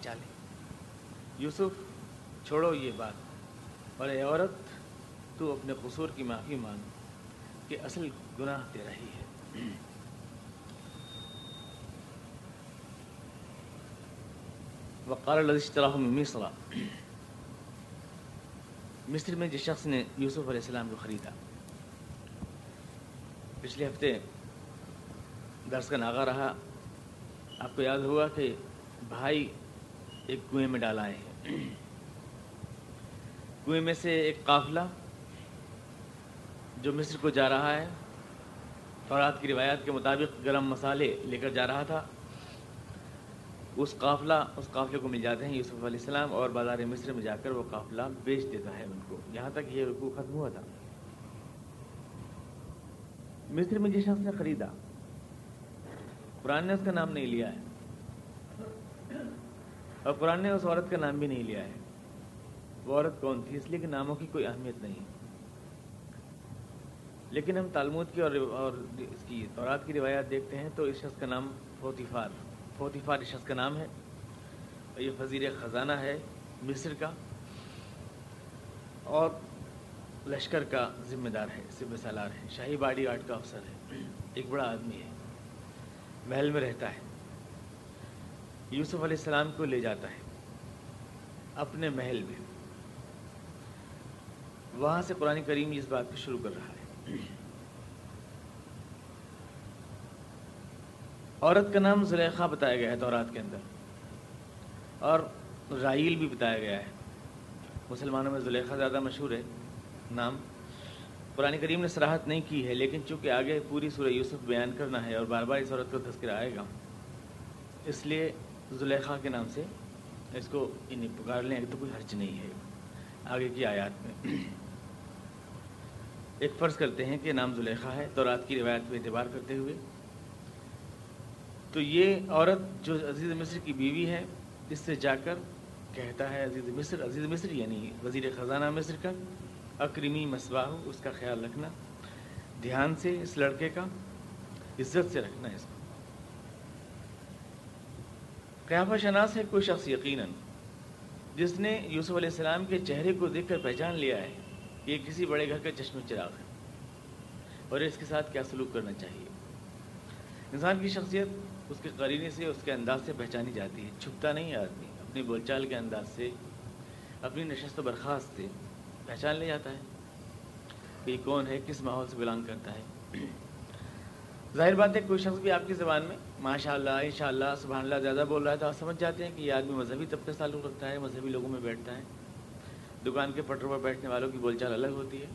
چالے یوسف چھوڑو یہ بات۔ اور اے عورت تو اپنے قصور کی معافی مانگ کہ اصل گناہ تیرا ہی ہے۔ وقال الذي اشتراه من مصر۔ مصر میں جس شخص نے یوسف علیہ السلام کو خریدا۔ پچھلے ہفتے درس کا ناغا رہا۔ آپ کو یاد ہوا کہ بھائی ایک کنویں میں ڈالا ہے۔ کنویں میں سے ایک قافلہ جو مصر کو جا رہا ہے فورات کی روایات کے مطابق گرم مسالے لے کر جا رہا تھا۔ اس قافلہ، اس قافلے کو مل جاتے ہیں یوسف علیہ السلام اور بازار مصر میں جا کر وہ قافلہ بیچ دیتا ہے ان کو۔ یہاں تک یہ رکوع ختم ہوا تھا۔ مصر میں جس شخص نے خریدا، قرآن نے اس کا نام نہیں لیا ہے۔ اور قرآن نے اس عورت کا نام بھی نہیں لیا ہے۔ وہ عورت کون تھی؟ اس لیے کہ ناموں کی کوئی اہمیت نہیں۔ لیکن ہم تالمود کی اور اور اس کی تورات کی روایات دیکھتے ہیں تو اس شخص کا نام فوتیفار فوتیفار اس شخص کا نام ہے۔ اور یہ وزیر خزانہ ہے مصر کا۔ اور لشکر کا ذمہ دار ہے ذمہ سالار ہے، شاہی باڈی گارڈ کا افسر ہے۔ ایک بڑا آدمی ہے۔ محل میں رہتا ہے۔ یوسف علیہ السلام کو لے جاتا ہے، اپنے محل میں۔ وہاں سے قرآن کریم اس بات کو شروع کر رہا ہے۔ عورت کا نام زلیخا بتایا گیا ہے تورات کے اندر، اور رائل بھی بتایا گیا ہے۔ مسلمانوں میں زلیخا زیادہ مشہور ہے، نام۔ قرآن کریم نے سراحت نہیں کی ہے، لیکن چونکہ آگے پوری سورہ یوسف بیان کرنا ہے اور بار بار اس عورت کو تذکرہ آئے گا، اس لیے زلیخا کے نام سے اس کو انہیں پکار لیں تو کوئی حرج نہیں ہے۔ آگے کی آیات میں۔ ایک فرض کرتے ہیں کہ نام زلیخا ہے تو رات کی روایت پہ اعتبار کرتے ہوئے۔ تو یہ عورت جو عزیز مصر کی بیوی ہے، اس سے جا کر کہتا ہے عزیز مصر عزیز مصر یعنی وزیر خزانہ مصر کا، اکرمی مسواہ، اس کا خیال رکھنا۔ دھیان سے اس لڑکے کا، عزت سے رکھنا اس کو۔ قیافہ شناس ہے کوئی شخص یقیناً جس نے یوسف علیہ السلام کے چہرے کو دیکھ کر پہچان لیا ہے کہ یہ کسی بڑے گھر کا چشم چراغ ہے اور اس کے ساتھ کیا سلوک کرنا چاہیے؟ انسان کی شخصیت اس کے قرینے سے، اس کے انداز سے پہچانی جاتی ہے۔ چھپتا نہیں ہے آدمی، اپنی بول چال کے انداز سے، اپنی نشست و برخاست سے پہچان لے جاتا ہے کہ یہ کون ہے، کس ماحول سے بلانگ کرتا ہے۔ ظاہر بات ہے، کوئی شخص بھی آپ کی زبان میں ماشاء اللہ ان شاء اللہ سبحان اللہ، زیادہ بول رہا ہے تو آپ سمجھ جاتے ہیں کہ یہ آدمی مذہبی طبقے سے تعلق رکھتا ہے، مذہبی لوگوں میں بیٹھتا ہے۔ دکان کے پٹروں پر بیٹھنے والوں کی بول چال الگ ہوتی ہے۔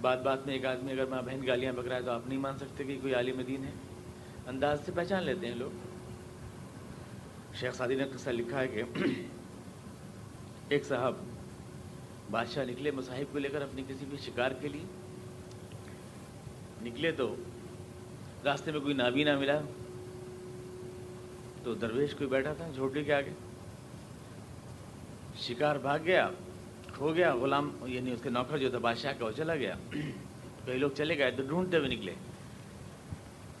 بات بات میں ایک آدمی، اگر ماں بہن گالیاں بک رہا ہے تو آپ نہیں مان سکتے کہ کوئی عالم دین ہے۔ انداز سے پہچان لیتے ہیں لوگ۔ شیخ سعدی نے قصہ لکھا ہے کہ ایک صاحب بادشاہ نکلے مصاحب کو لے کر اپنی کسی بھی شکار کے لیے۔ نکلے تو راستے میں کوئی نابی نہ ملا تو درویش کوئی بیٹھا تھا جھوٹے کے آگے؟ شکار بھاگ گیا، کھو گیا، غلام یعنی اس کے نوکر جو تھا، بادشاہ کا وہ چلا گیا۔ کئی لوگ چلے گئے، تو ڈھونڈتے ہوئے نکلے۔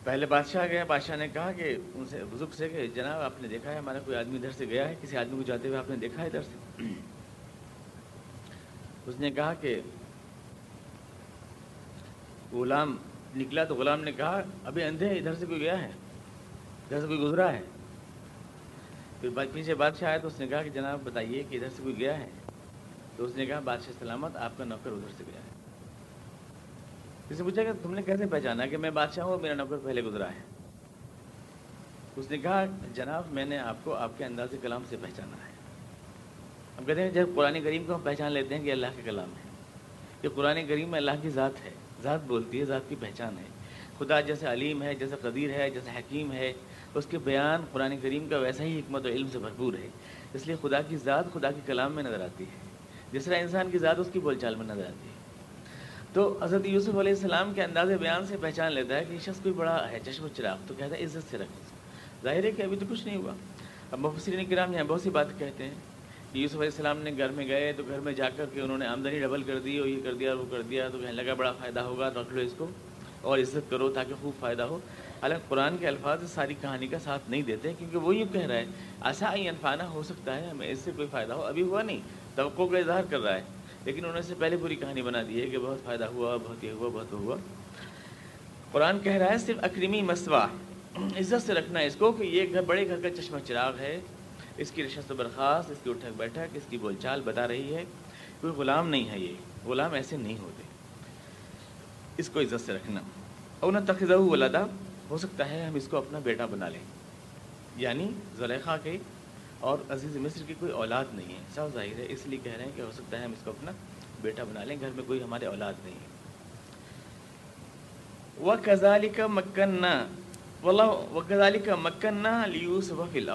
پہلے بادشاہ گیا بادشاہ نے کہا کہ ان سے بزرگ سے کہ، جناب، آپ نے دیکھا ہے، ہمارا کوئی آدمی ادھر سے گیا ہے، کسی آدمی کو جاتے ہوئے آپ نے دیکھا ہے ادھر سے؟ اس نے کہا کہ، غلام نکلا تو غلام نے کہا، ابھی اندھے ادھر سے کوئی گیا ہے؟ ادھر سے کوئی گزرا ہے؟ پھر پیچھے بادشاہ آیا تو اس نے کہا کہ جناب بتائیے کہ ادھر سے کوئی گیا ہے؟ تو اس نے کہا، بادشاہ سلامت، آپ کا نوکر ادھر سے گیا ہے۔ اس نے پوچھا کہ تم نے کیسے پہچانا کہ میں بادشاہ ہوں میرا نوکر پہلے گزرا ہے؟ اس نے کہا، جناب، میں نے آپ کو آپ کے انداز کلام سے پہچانا ہے۔ ہم کہتے ہیں جب قرآن کریم کو ہم پہچان لیتے ہیں کہ اللہ کے کلام ہے یہ قرآن کریم میں اللہ کی ذات ہے۔ ذات بولتی ہے، ذات کی پہچان ہے۔ خدا جیسے علیم ہے، جیسے قدیر ہے، جیسے حکیم ہے، اس کے بیان قرآن کریم کا ویسا ہی حکمت و علم سے بھرپور ہے۔ اس لیے خدا کی ذات خدا کے کلام میں نظر آتی ہے۔ جس طرح انسان کی ذات اس کی بول چال میں نظر آتی ہے۔ تو حضرت یوسف علیہ السلام کے انداز بیان سے پہچان لیتا ہے کہ یہ شخص کوئی بڑا ہے، چشم و چراغ، تو کہتا ہے، عزت سے رکھ ظاہر ہے کہ ابھی تو کچھ نہیں ہوا۔ اب مفسرین کرام یہاں بہت سی باتیں کہتے ہیں۔ یوسف علیہ السلام نے گھر میں گئے تو گھر میں جا کر کے انہوں نے آمدنی ڈبل کر دی اور یہ کر دیا، وہ کر دیا، تو کہنے لگا بڑا فائدہ ہوگا، رکھ لو اس کو اور عزت کرو تاکہ خوب فائدہ ہو۔ حالانکہ قرآن کے الفاظ ساری کہانی کا ساتھ نہیں دیتے کیونکہ وہ یوں کہہ رہا ہے ایسا انفانہ ہو سکتا ہے، ہمیں اس سے کوئی فائدہ ہو۔ ابھی ہوا نہیں، توقع کا اظہار کر رہا ہے، لیکن انہوں نے سے پہلے پوری کہانی بنا دی ہے کہ بہت فائدہ ہوا، بہت یہ ہوا، بہت ہوا۔ قرآن کہہ رہا ہے صرف اکریمی مسوا عزت سے رکھنا ہے اس کو کہ یہ گھر، بڑے گھر کا چشمہ چراغ ہے۔ اس کی رشست و برخاست، اس کی اٹھک بیٹھک، اس کی بول چال بتا رہی ہے کوئی غلام نہیں ہے یہ، غلام ایسے نہیں ہوتے۔ اس کو عزت سے رکھنا۔ اور نہ تخذہ ولادہ ہو سکتا ہے ہم اس کو اپنا بیٹا بنا لیں۔ یعنی زلیخا کے اور عزیز مصر کی کوئی اولاد نہیں ہے۔ صاف ظاہر ہے، اس لیے کہہ رہے ہیں کہ ہو سکتا ہے ہم اس کو اپنا بیٹا بنا لیں۔ گھر میں کوئی ہمارے اولاد نہیں ہے۔ وہ کزالی کا مکنہ وہ کزالی کا مکنہ لیوس فل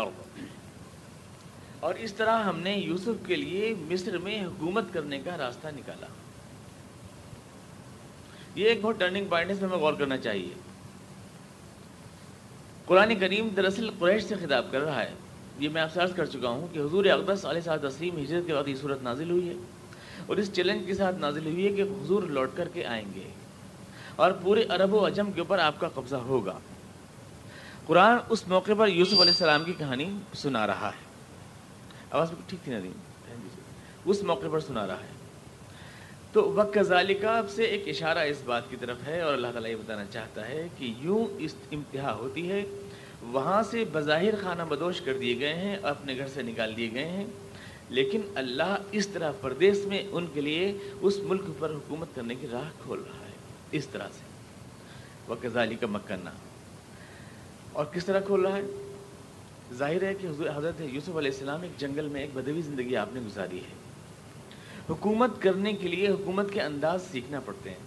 اور اس طرح ہم نے یوسف کے لیے مصر میں حکومت کرنے کا راستہ نکالا۔ یہ ایک بہت ٹرننگ پوائنٹ ہے، اس میں ہمیں غور کرنا چاہیے۔ قرآن کریم دراصل قریش سے خطاب کر رہا ہے۔ یہ میں آپ سے عرض کر چکا ہوں کہ حضور اقدس علیہ صاحب تسلیم ہجرت کے بعد یہ صورت نازل ہوئی ہے۔ اور اس چیلنج کے ساتھ نازل ہوئی ہے کہ حضور لوٹ کر کے آئیں گے۔ اور پورے عرب و عجم کے اوپر آپ کا قبضہ ہوگا۔ قرآن اس موقع پر یوسف علیہ السلام کی کہانی سنا رہا ہے۔ آواز ٹھیک تھی ندیم۔ اس موقع پر سنا رہا ہے۔ تو وقت ذالکہ سے ایک اشارہ اس بات کی طرف ہے اور اللہ تعالیٰ یہ بتانا چاہتا ہے کہ یوں اس امتہا ہوتی ہے، وہاں سے بظاہر خانہ بدوش کر دیے گئے ہیں اور اپنے گھر سے نکال دیے گئے ہیں۔ لیکن اللہ اس طرح پردیس میں ان کے لیے اس ملک پر حکومت کرنے کی راہ کھول رہا ہے۔ اس طرح سے۔ وقت ذالی کا مکنا اور کس طرح کھول رہا ہے؟ ظاہر ہے کہ حضرت یوسف علیہ السلام ایک جنگل میں ایک بدوی زندگی آپ نے گزاری ہے۔ حکومت کرنے کے لیے حکومت کے انداز سیکھنا پڑتے ہیں۔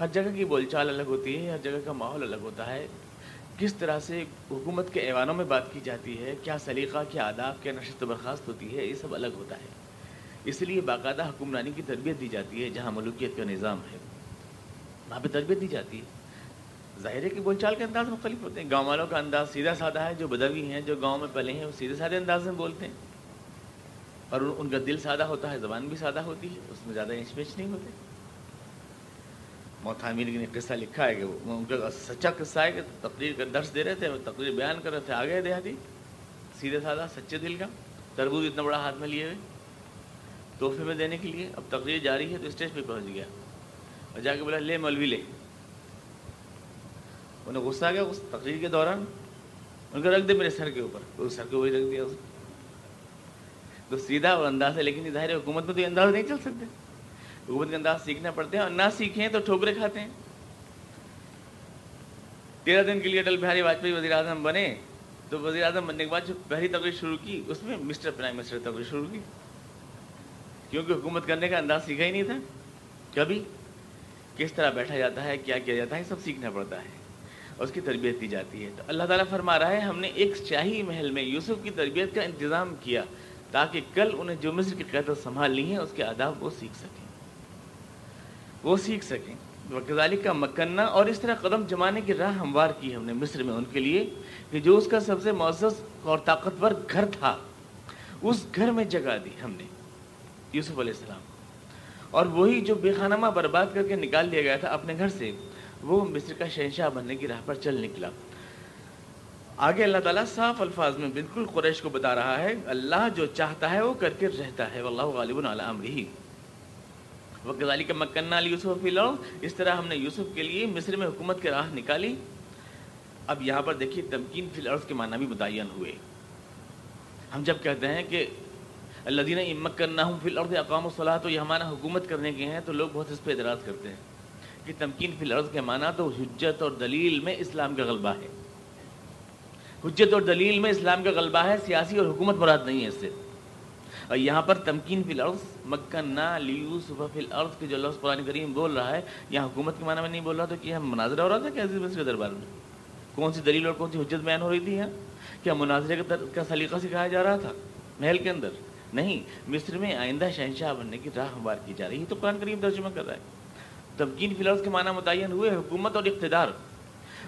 ہر جگہ کی بول چال الگ ہوتی ہے، ہر جگہ کا ماحول الگ ہوتا ہے۔ کس طرح سے حکومت کے ایوانوں میں بات کی جاتی ہے، کیا سلیقہ، کیا آداب، کیا نشست و برخاست ہوتی ہے، یہ سب الگ ہوتا ہے۔ اس لیے باقاعدہ حکمرانی کی تربیت دی جاتی ہے جہاں ملوکیت کا نظام ہے۔ وہاں پہ تربیت دی جاتی ہے۔ ظاہر ہے کہ بول چال کے انداز مختلف ہوتے ہیں۔ گاؤں والوں کا انداز سیدھا سادہ ہے، جو بدوی ہیں، جو گاؤں میں پہلے ہیں، وہ سیدھے سادے انداز میں بولتے ہیں۔ اور ان کا دل سادہ ہوتا ہے، زبان بھی سادہ ہوتی ہے، اس میں زیادہ انچ پیچ نہیں ہوتے۔ موتھامین نے قصہ لکھا ہے کہ وہ ان کا سچا قصہ ہے کہ تقریر کا درس دے رہے تھے، تقریر بیان کر رہے تھے۔ آگے دیہاتی، سیدھے سادہ، سچے دل کا۔ تربوز اتنا بڑا ہاتھ میں لیے ہوئے۔ تحفے میں دینے کے لیے اب تقریر جاری ہے تو اسٹیج پہ پہنچ گیا۔ اور جا کے بولا، لے مولوی، لے۔ انہیں غصہ آ گیا اس تقریر کے دوران ان کو رکھ دے میرے سر کے اوپر سر کے وہی رکھ دیا اس تو سیدھا اور انداز ہے، لیکن ظاہر حکومت میں تو یہ انداز نہیں چل سکتے۔ حکومت کے انداز سیکھنا پڑتے ہیں اور نہ سیکھیں تو ٹھوکرے کھاتے ہیں۔ تیرہ دن کے لیے اٹل بہاری واجپئی وزیر اعظم بنے، تو وزیر اعظم بننے کے بعد جو پہلی تقریر شروع کی، اس میں مسٹر پرائم منسٹر تقریر شروع کی۔ کیونکہ حکومت کرنے کا انداز سیکھا ہی نہیں تھا۔ کبھی کس طرح بیٹھا جاتا ہے، کیا کیا جاتا ہے سب سیکھنا پڑتا ہے۔ اس کی تربیت دی جاتی ہے۔ تو اللہ تعالیٰ فرما رہا ہے، ہم نے ایک شاہی محل میں یوسف کی تربیت کا انتظام کیا تاکہ کل انہیں جو مصر کی قیادت سنبھالنی ہے، اس کے آداب وہ سیکھ سکیں۔ وہ سیکھ سکیں۔ وکزالی کا مکنہ اور اس طرح قدم جمانے کی راہ ہموار کی ہم نے مصر میں ان کے لیے کہ جو اس کا سب سے معزز اور طاقتور گھر تھا، اس گھر میں جگہ دی ہم نے یوسف علیہ السلام۔ اور وہی جو بے خانمہ برباد کر کے نکال لیا گیا تھا اپنے گھر سے وہ مصر کا شہنشاہ بننے کی راہ پر چل نکلا۔ آگے اللہ تعالیٰ صاف الفاظ میں بالکل قریش کو بتا رہا ہے، اللہ جو چاہتا ہے وہ کر کے رہتا ہے، واللہ غالب علی امرہ۔ وکذالک مکننا لیوسف فی الارض۔ اس طرح ہم نے یوسف کے لیے مصر میں حکومت کے راہ نکالی۔ اب یہاں پر دیکھیے تمکین فی الارض کے معنی بھی متعین ہوئے۔ ہم جب کہتے ہیں کہ اللہ دین امکناہم فی الارض اقام الصلاۃ تو یہ ہمارا حکومت کرنے کے ہیں، تو لوگ بہت اس پہ اعتراض کرتے ہیں۔ کہ تمکین فی الارض کے معنی تو حجت اور دلیل میں اسلام کا غلبہ ہے۔ حجت اور دلیل میں اسلام کا غلبہ ہے، سیاسی اور حکومت مراد نہیں ہے اس سے۔ اور یہاں پر تمکین فی الارض مکن لیو صبح فی الارض کے جو لفظ قرآن کریم بول رہا ہے، یہاں حکومت کے معنی میں نہیں بول رہا تو کیا مناظرہ ہو رہا تھا کیا عزیز مصر کے دربار میں؟ کون سی دلیل اور کون سی حجت بیان ہو رہی تھی یہاں؟ کیا مناظرے کا سلیقہ سکھایا جا رہا تھا محل کے اندر؟ نہیں، مصر میں آئندہ شہنشاہ بننے کی راہ ہموار کی جا رہی ہے تو قرآن کریم ترجمہ کر رہا ہے۔ تمکین فی الارض کے معنی متعین ہوئے حکومت اور اقتدار۔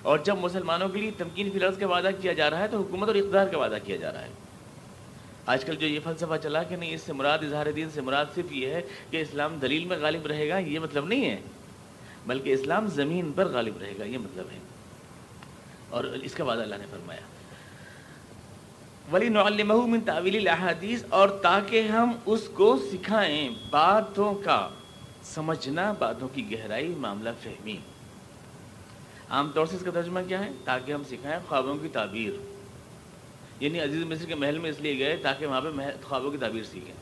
اور جب مسلمانوں کے لیے تمکین فی الارض کا وعدہ کیا جا رہا ہے تو حکومت اور اقتدار کا وعدہ کیا جا رہا ہے۔ آج کل جو یہ فلسفہ چلا کہ نہیں، اس سے مراد اظہار دین سے مراد صرف یہ ہے کہ اسلام دلیل میں غالب رہے گا، یہ مطلب نہیں ہے، بلکہ اسلام زمین پر غالب رہے گا، یہ مطلب ہے۔ اور اس کا بعد اللہ نے فرمایا۔ ولی نعلمہ من تعویل الاحادیث اور تاکہ ہم اس کو سکھائیں باتوں کا۔ سمجھنا باتوں کی گہرائی، معاملہ فہمی۔ عام طور سے اس کا ترجمہ کیا ہے؟ تاکہ ہم سکھائیں خوابوں کی تعبیر۔ یعنی عزیز مصر کے محل میں اس لیے گئے تاکہ وہاں پہ خوابوں کی تعبیر سیکھیں۔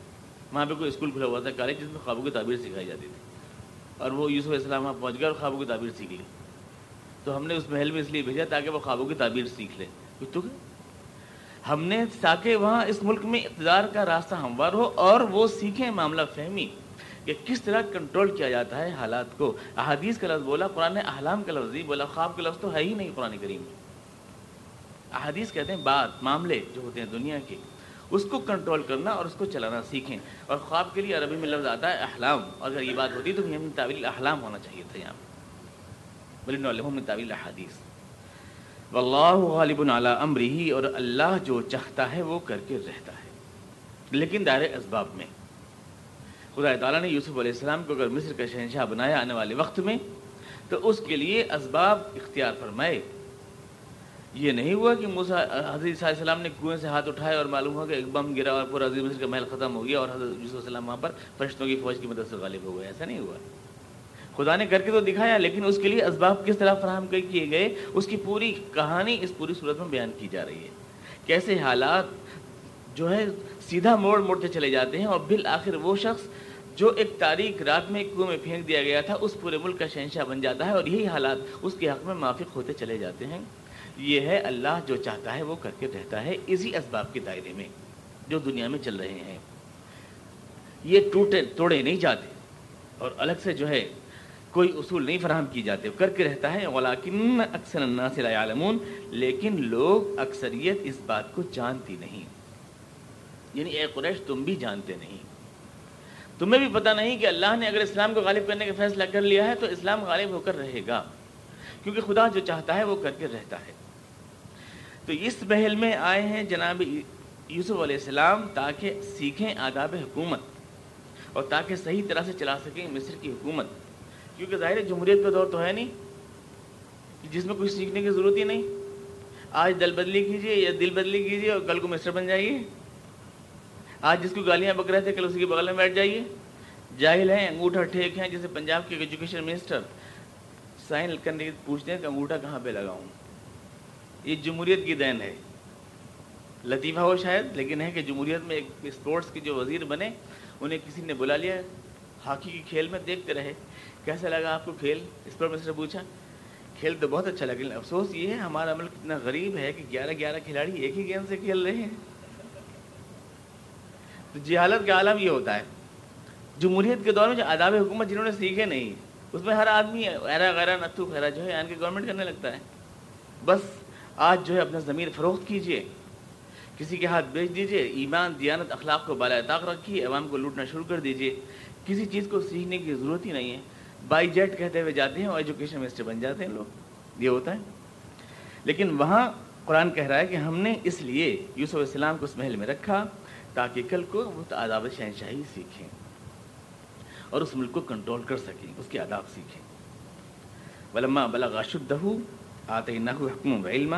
وہاں پہ کوئی اسکول کھلا ہوا تھا، کالج، جس میں خوابوں کی تعبیر سکھائی جاتی تھی۔ اور وہ یوسف السلام وہاں پہنچ گئے اور خوابوں کی تعبیر سیکھ لی۔ تو ہم نے اس محل میں اس لیے بھیجا تاکہ وہ خوابوں کی تعبیر سیکھ لے۔ تو ہم نے تاکہ وہاں اس ملک میں اقتدار کا راستہ ہموار ہو اور وہ سیکھیں، معاملہ فہمی۔ کہ کس طرح کنٹرول کیا جاتا ہے حالات کو؟ احادیث کا لفظ بولا، قرآن نے احلام کا لفظ بولا، خواب کا لفظ تو ہے ہی نہیں قرآن کریم میں۔ احادیث کہتے ہیں بات، معاملے جو ہوتے ہیں دنیا کے۔ اس کو کنٹرول کرنا اور اس کو چلانا سیکھیں۔ اور خواب کے لیے عربی میں لفظ آتا ہے احلام۔ اور اگر یہ بات ہوتی تو ہمیں تعویل احلام ہونا چاہیے تھا یہاں۔ بولے نولم تعویل احادیث واللہ غالب علی امرہی اور اللہ جو چاہتا ہے وہ کر کے رہتا ہے۔ لیکن دائر اسباب میں۔ خدا تعالیٰ نے یوسف علیہ السلام کو اگر مصر کا شہنشاہ بنایا آنے والے وقت میں، تو اس کے لیے اسباب اختیار فرمائے۔ یہ نہیں ہوا کہ موسا حضرت علیہ السلام نے کنویں سے ہاتھ اٹھائے اور معلوم ہوا کہ ایک بم گرا اور پورا عزیز مصر کا محل ختم ہو گیا اور حضرت یوسف السلام وہاں پر فرشتوں کی فوج کی مدد سے غالب ہو گئے۔ ایسا نہیں ہوا۔ خدا نے کر کے تو دکھایا، لیکن اس کے لیے اسباب کس طرح فراہم کیے گئے، اس کی پوری کہانی اس پوری صورت میں بیان کی جا رہی ہے۔ کیسے حالات جو ہے، سیدھا موڑ موڑتے چلے جاتے ہیں اور بالآخر وہ شخص جو ایک تاریخ رات میں کنویں میں پھینک دیا گیا تھا، اس پورے ملک کا شہنشاہ بن جاتا ہے اور یہی حالات اس کے حق میں موافق ہوتے چلے جاتے ہیں۔ یہ ہے اللہ جو چاہتا ہے وہ کر کے رہتا ہے اسی اسباب کے دائرے میں جو دنیا میں چل رہے ہیں۔ یہ ٹوٹے، توڑے نہیں جاتے اور الگ سے جو ہے کوئی اصول نہیں فراہم کی جاتے، کر کے رہتا ہے۔ ولاکن اکثر الناس لا يعلمون لیکن لوگ اکثریت اس بات کو جانتی نہیں۔ یعنی اے قریش، تم بھی جانتے نہیں۔ تمہیں بھی پتہ نہیں کہ اللہ نے اگر اسلام کو غالب کرنے کا فیصلہ کر لیا ہے تو اسلام غالب ہو کر رہے گا۔ کیونکہ خدا جو چاہتا ہے وہ کر کے رہتا ہے۔ تو اس محل میں آئے ہیں جناب یوسف علیہ السلام تاکہ سیکھیں آداب حکومت اور تاکہ صحیح طرح سے چلا سکیں مصر کی حکومت۔ کیونکہ ظاہر جمہوریت کا دور تو ہے نہیں۔ جس میں کچھ سیکھنے کی ضرورت ہی نہیں۔ آج دل بدلی کیجیے یا دل بدلی کیجیے اور کل کو مصر بن جائیے۔ آج جس کو گالیاں بک رہے تھے، کل اسی کے بغل میں بیٹھ جائیے۔ جاہل ہیں، انگوٹھا ٹھیک ہیں، جیسے پنجاب کے ایجوکیشن منسٹر۔ سائن کرنے کے پوچھتے ہیں کہ انگوٹھا کہاں پہ لگاؤں؟ یہ جمہوریت کی دین ہے۔ لطیفہ ہو شاید، لیکن ہے کہ جمہوریت میں ایک اسپورٹس کے جو وزیر بنے، انہیں کسی نے بلا لیا۔ ہاکی کی کھیل میں دیکھتے رہے۔ کیسا لگا آپ کو کھیل؟ اس پر سے پوچھا۔ کھیل تو بہت اچھا لگا، لیکن افسوس یہ ہے ہمارا ملک اتنا غریب ہے کہ گیارہ گیارہ کھلاڑی ایک ہی گیند سے کھیل رہے ہیں۔ تو جہالت کا عالم یہ ہوتا ہے۔ جمہوریت کے دور میں جو آداب حکومت جنہوں نے سیکھے نہیں، اس میں ہر آدمی ایرا غیرہ نتھو خیرا جو ہے یعنی کہ گورنمنٹ کرنے لگتا ہے۔ بس آج جو ہے اپنا ضمیر فروخت کیجیے، کسی کے ہاتھ بیچ دیجیے، ایمان، دیانت، اخلاق کو بالا طاق رکھیے، عوام کو لوٹنا شروع کر دیجیے۔ کسی چیز کو سیکھنے کی ضرورت ہی نہیں ہے۔ بائی جیٹ کہتے ہوئے جاتے ہیں اور ایجوکیشن منسٹر بن جاتے ہیں لوگ۔ یہ ہوتا ہے۔ لیکن وہاں قرآن کہہ رہا ہے کہ ہم نے اس لیے یوسف السلام کو اس محل میں رکھا۔ تاکہ کل کو وہ آداب شہنشاہی سیکھیں اور اس ملک کو کنٹرول کر سکیں، اس کے آداب سیکھیں۔ ولما بلغ شدہ آتے نہ حکم و علم،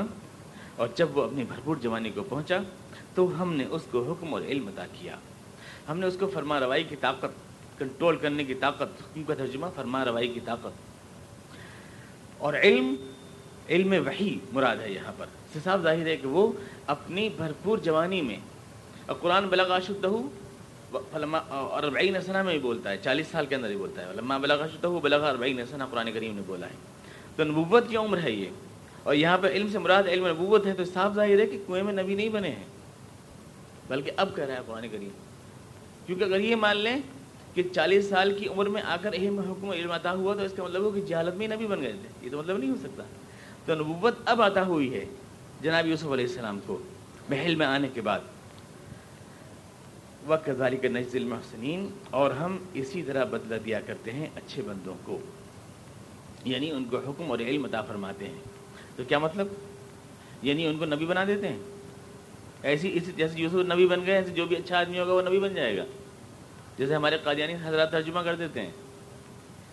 اور جب وہ اپنی بھرپور جوانی کو پہنچا، تو ہم نے اس کو حکم اور علم ادا کیا۔ ہم نے اس کو فرما روائی کی طاقت کنٹرول کرنے کی طاقت، حکم کا ترجمہ فرما روائی کی طاقت۔ اور علم علم وحی مراد ہے یہاں پر۔ صاف ظاہر ہے کہ وہ اپنی بھرپور جوانی میں اور قرآن بلغ شدہ اور اربعین سنہ میں بھی بولتا ہے، چالیس سال کے اندر ہی بولتا ہے لما بلغ شدہ بلغ اربعین سنہ قرآن کریم نے بولا ہے۔ تو نبوت کی عمر ہے یہ۔ اور یہاں پہ علم سے مراد علم نبوت ہے، تو صاف ظاہر ہے کہ کنویں میں نبی نہیں بنے ہیں، بلکہ اب کہہ رہا ہے قرآن کریم۔ کیونکہ اگر یہ مان لیں کہ چالیس سال کی عمر میں آ کر علم حکم علم عطا ہوا، تو اس کا مطلب ہو کہ جہالت میں نبی بن گئے تھے۔ یہ تو مطلب نہیں ہو سکتا۔ تو نبوت اب عطا ہوئی ہے، جناب یوسف علیہ السلام کو، محل میں آنے کے بعد۔ وقت ذالی کا نجز المحسنین اور ہم اسی طرح بدلہ دیا کرتے ہیں اچھے بندوں کو۔ یعنی ان کو حکم اور علم عطا فرماتے ہیں۔ تو کیا مطلب؟ یعنی ان کو نبی بنا دیتے ہیں۔ ایسی اسی جیسے یوسف نبی بن گئے ایسے جو بھی اچھا آدمی ہوگا وہ نبی بن جائے گا۔ جیسے ہمارے قادیانی حضرات ترجمہ کر دیتے ہیں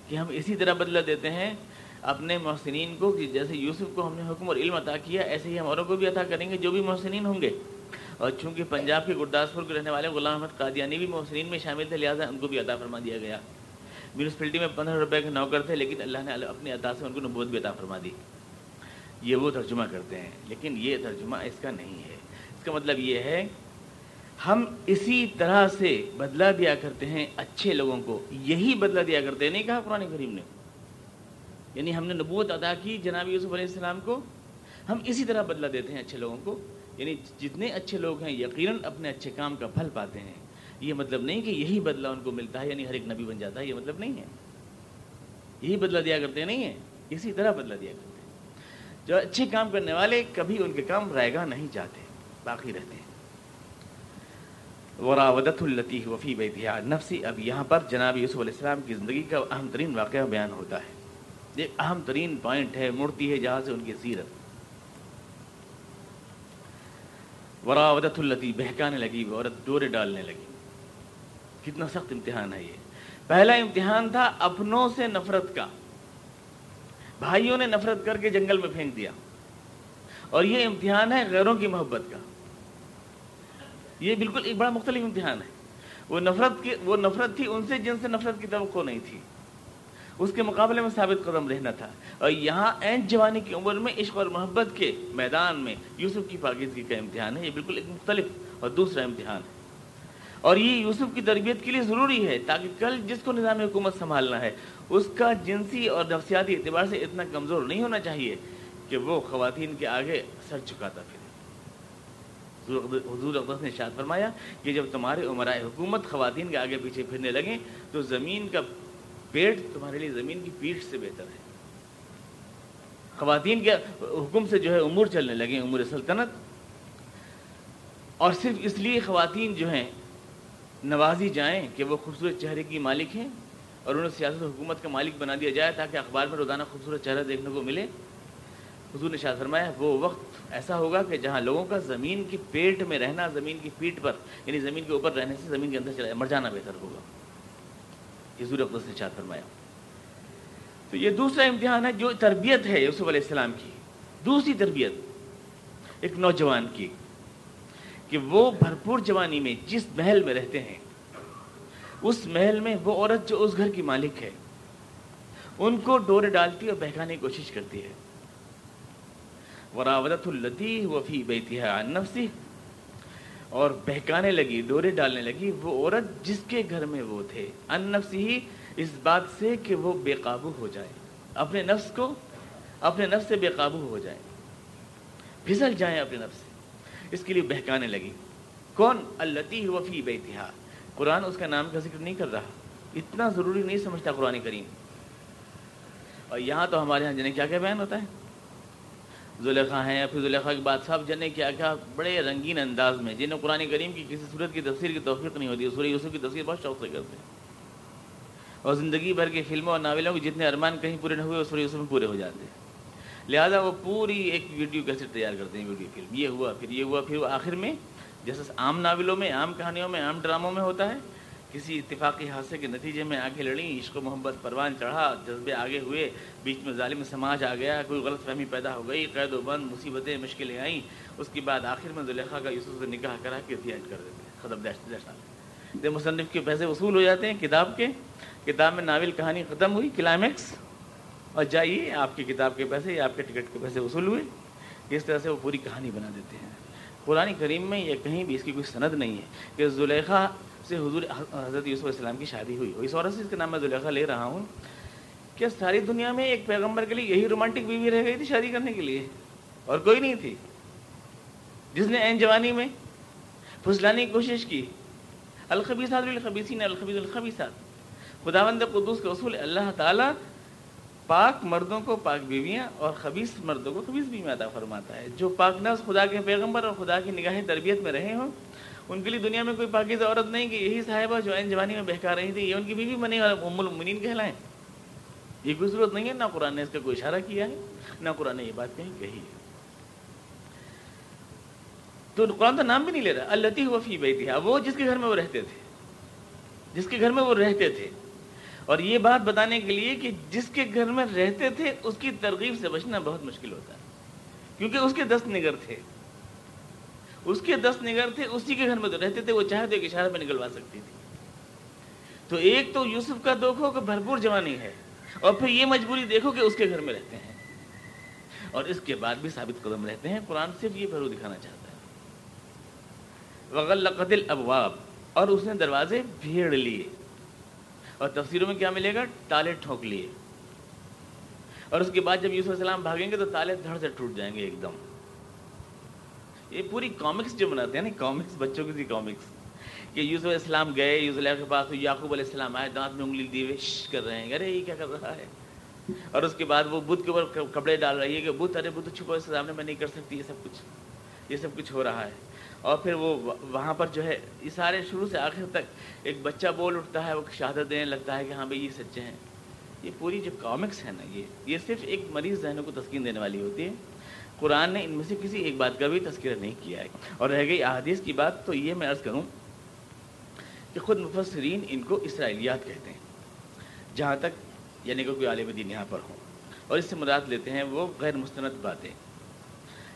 کہ ہم اسی طرح بدلہ دیتے ہیں اپنے محسنین کو کہ جیسے یوسف کو ہم نے حکم اور علم عطا کیا، ایسے ہی ہماروں کو بھی عطا کریں گے، جو بھی محسنین ہوں گے۔ اور چونکہ پنجاب کے گرداسپور کے رہنے والے غلام احمد قادیانی بھی محسنین میں شامل تھے، لہٰذا ان کو بھی عطا فرما دیا گیا۔ میونسپلٹی میں پندرہ روپے کے نوکر تھے، لیکن اللہ نے اپنی عطا سے ان کو نبوت بھی عطا فرما دی۔ یہ وہ ترجمہ کرتے ہیں، لیکن یہ ترجمہ اس کا نہیں ہے۔ اس کا مطلب یہ ہے، ہم اسی طرح سے بدلہ دیا کرتے ہیں اچھے لوگوں کو۔ یہی بدلہ دیا کرتے ہیں، نہیں کہا قرآن کریم نے۔ یعنی ہم نے نبوت ادا کی جناب یوسف علیہ السلام کو۔ ہم اسی طرح بدلہ دیتے ہیں اچھے لوگوں کو۔ یعنی جتنے اچھے لوگ ہیں، یقیناً اپنے اچھے کام کا پھل پاتے ہیں۔ یہ مطلب نہیں کہ یہی بدلہ ان کو ملتا ہے یعنی ہر ایک نبی بن جاتا ہے، یہ مطلب نہیں ہے۔ یہی بدلہ دیا کرتے نہیں ہیں اسی طرح بدلہ دیا کرتے ہیں۔ جو اچھے کام کرنے والے کبھی ان کے کام رائے گا نہیں جاتے، باقی رہتے ہیں۔ وراودت التی وفی بیتیا نفسی، اب یہاں پر جناب یوسف علیہ السلام کی زندگی کا اہم ترین واقعہ بیان ہوتا ہے۔ ایک اہم ترین پوائنٹ ہے مورتی ہے جہاں سے ان کی سیرت وراودت التی بہکانے لگی عورت ڈورے ڈالنے لگی۔ کتنا سخت امتحان ہے یہ۔ پہلا امتحان تھا اپنوں سے نفرت کا۔ بھائیوں نے نفرت کر کے جنگل میں پھینک دیا۔ اور یہ امتحان ہے غیروں کی محبت کا۔ یہ بالکل ایک بڑا مختلف امتحان ہے۔ وہ نفرت کی وہ نفرت تھی ان سے جن سے نفرت کی توقع نہیں تھی۔ اس کے مقابلے میں ثابت قدم رہنا تھا۔ اور یہاں این جوانی کی عمر میں عشق اور محبت کے میدان میں یوسف کی پاکیزگی کا امتحان ہے۔ یہ بالکل ایک مختلف اور دوسرا امتحان ہے۔ اور یہ یوسف کی تربیت کے لیے ضروری ہے تاکہ کل جس کو نظام حکومت سنبھالنا ہے، اس کا جنسی اور نفسیاتی اعتبار سے اتنا کمزور نہیں ہونا چاہیے کہ وہ خواتین کے آگے سر چکاتا پھر حضور اقدس نے اشاد فرمایا کہ جب تمہارے عمرائے حکومت خواتین کے آگے پیچھے پھرنے لگیں، تو زمین کا پیٹ تمہارے لیے زمین کی پیٹھ سے بہتر ہے۔ خواتین کے حکم سے جو ہے امور چلنے لگیں امور سلطنت۔ اور صرف اس لیے خواتین جو ہیں، نوازی جائیں کہ وہ خوبصورت چہرے کی مالک ہیں اور انہیں سیاست و حکومت کا مالک بنا دیا جائے تاکہ اخبار میں روزانہ خوبصورت چہرہ دیکھنے کو ملے۔ حضور نے شاہ فرمایا، وہ وقت ایسا ہوگا کہ جہاں لوگوں کا زمین کی پیٹ میں رہنا، زمین کی پیٹ پر یعنی زمین کے اوپر رہنے سے زمین کے اندر چلا، مر جانا بہتر ہوگا۔ حضور اقدس نے شاہ فرمایا۔ تو یہ دوسرا امتحان ہے جو تربیت ہے یوسف علیہ السلام کی۔ دوسری تربیت ایک نوجوان کی کہ وہ بھرپور جوانی میں جس محل میں رہتے ہیں، اس محل میں وہ عورت جو اس گھر کی مالک ہے، ان کو ڈورے ڈالتی اور بہکانے کی کوشش کرتی ہے۔ وراودت التی وفی بیتی ہے نفسی اور بہکانے لگی ڈورے ڈالنے لگی، وہ عورت جس کے گھر میں وہ تھے۔ ان نفسی ہی اس بات سے کہ وہ بے قابو ہو جائے۔ اپنے نفس کو، اپنے نفس سے بے قابو ہو جائے۔ پھسل جائیں اپنے نفس سے۔ اس کے لیے بہکانے لگی۔ کون؟ التی وفی بیتہا۔ قرآن اس کا نام کا ذکر نہیں کر رہا۔ اتنا ضروری نہیں سمجھتا قرآن کریم۔ اور یہاں تو ہمارے یہاں جنہیں کیا کیا بیان ہوتا ہے؟ زلیخا ہیں یا پھر زلیخا کے بعد سب جنے کیا کیا بڑے رنگین انداز میں، جنہیں قرآن کریم کی کسی صورت کی تفسیر کی توفیق نہیں ہوتی، سورہ یوسف کی تفسیر بہت شوق سے کرتے ہیں۔ اور زندگی بھر کے فلموں اور ناولوں کے جتنے ارمان کہیں پورے نہ ہوئے، وہ سورہ یوسف میں پورے ہو جاتے ہیں۔ لہٰذا وہ پوری ایک ویڈیو کیسے تیار کرتے ہیں، ویڈیو فلم۔ یہ ہوا، پھر یہ ہوا، پھر وہ آخر میں جیسے عام ناولوں میں، عام کہانیوں میں، عام ڈراموں میں ہوتا ہے کسی اتفاقی حادثے کے نتیجے میں آگے لڑیں، عشق و محبت پروان چڑھا، جذبے آگے ہوئے، بیچ میں ظالم سماج آ گیا، کوئی غلط فہمی پیدا ہو گئی، قید و بند، مصیبتیں مشکلیں آئیں۔ اس کے بعد آخر میں زلیخا کا یوسف سے نکاح کرا کے احتیاط کر دیتے ہیں۔ ختم جب مصنف کے پیسے وصول ہو جاتے ہیں کتاب کے، کتاب میں ناول کہانی ختم ہوئی، کلائمیکس۔ اور جائیے، آپ کی کتاب کے پیسے یا آپ کے ٹکٹ کے پیسے وصول ہوئے۔ اس طرح سے وہ پوری کہانی بنا دیتے ہیں۔ قرآن کریم میں یہ کہیں بھی اس کی کوئی سند نہیں ہے کہ زلیخا سے حضور حضرت یوسف علیہ السلام کی شادی ہوئی۔ اس عورت سے اس کا نام میں زلیخا لے رہا ہوں، کیا ساری دنیا میں ایک پیغمبر کے لیے یہی رومانٹک بیوی رہ گئی تھی شادی کرنے کے لیے؟ اور کوئی نہیں تھی۔ جس نے این جوانی میں پھسلانے کی کوشش کی الخبیسات الخبیسین الخبیز الخبیسات خداوند قدوس کے اصول اللہ تعالیٰ پاک مردوں کو پاک بیویاں اور خبیص مردوں کو خبیص بیوی عطا فرماتا ہے۔ جو پاک نفس خدا کے پیغمبر اور خدا کی نگاہ تربیت میں رہے ہوں ان کے لیے دنیا میں کوئی پاکیز عورت نہیں کہ یہی صاحبہ جو این جوانی میں بہکا رہی تھی، یہ ان کی بیوی بنی اور ام المنین کہلائیں۔ یہ کوئی ضرورت نہیں ہے، نہ قرآن نے اس کا کوئی اشارہ کیا ہے، نہ قرآن نے یہ بات کہیں کہی ہے۔ تو قرآن تو نام بھی نہیں لے رہا اللہ وفی بھائی تھی وہ جس کے گھر میں وہ رہتے تھے۔ جس کے گھر میں وہ رہتے تھے۔ اور یہ بات بتانے کے لیے کہ جس کے گھر میں رہتے تھے، اس کی ترغیب سے بچنا بہت مشکل ہوتا ہے۔ کیونکہ اس کے دس نگر تھے۔ اس کے دس نگر تھے، اسی کے گھر میں تو رہتے تھے، وہ چاہے تو ایک اشارہ میں نکلوا سکتی تھی۔ تو ایک تو یوسف کا دیکھو کہ بھرپور جوانی ہے، اور پھر یہ مجبوری دیکھو کہ اس کے گھر میں رہتے ہیں۔ اور اس کے بعد بھی ثابت قدم رہتے ہیں، قرآن صرف یہ پھرو دکھانا چاہتا ہے۔ وغل قدل ابواب اور اس نے دروازے بھیڑ لیے۔ اور تفسیروں میں کیا ملے گا؟ تالے ٹھونک لیے۔ اور اس کے بعد جب یوسف السلام بھاگیں گے تو تالے دھڑ سے ٹوٹ جائیں گے ایک دم۔ یہ پوری کامکس جو بناتے ہیں نا کامکس بچوں کی سی کامکس کہ یوسف علیہ السلام گئے، یوسف علیہ کے پاس یعقوب علیہ السلام آئے، دانت میں انگلی دیے کر رہے ہیں۔ ارے، یہ کیا کر رہا ہے؟ اور اس کے بعد وہ بدھ کے اوپر کپڑے ڈال رہی ہے کہ بدھ ارے بدھ چھپو، اس سامنے، میں نہیں کر سکتی، یہ سب کچھ۔ یہ سب کچھ ہو رہا ہے۔ اور پھر وہ وہاں پر جو ہے، یہ سارے شروع سے آخر تک ایک بچہ بول اٹھتا ہے، وہ شہادت دینے لگتا ہے کہ ہاں بھائی، یہ سچے ہیں۔ یہ پوری جو کامکس ہے نا، یہ یہ صرف ایک مریض ذہنوں کو تسکین دینے والی ہوتی ہے۔ قرآن نے ان میں سے کسی ایک بات کا بھی تذکرہ نہیں کیا ہے۔ اور رہ گئی احادیث کی بات تو یہ میں عرض کروں کہ خود مفسرین ان کو اسرائیلیات کہتے ہیں۔ جہاں تک یعنی کہ کوئی عالم دین یہاں پر ہوں اور اس سے مراد لیتے ہیں وہ غیر مستند باتیں۔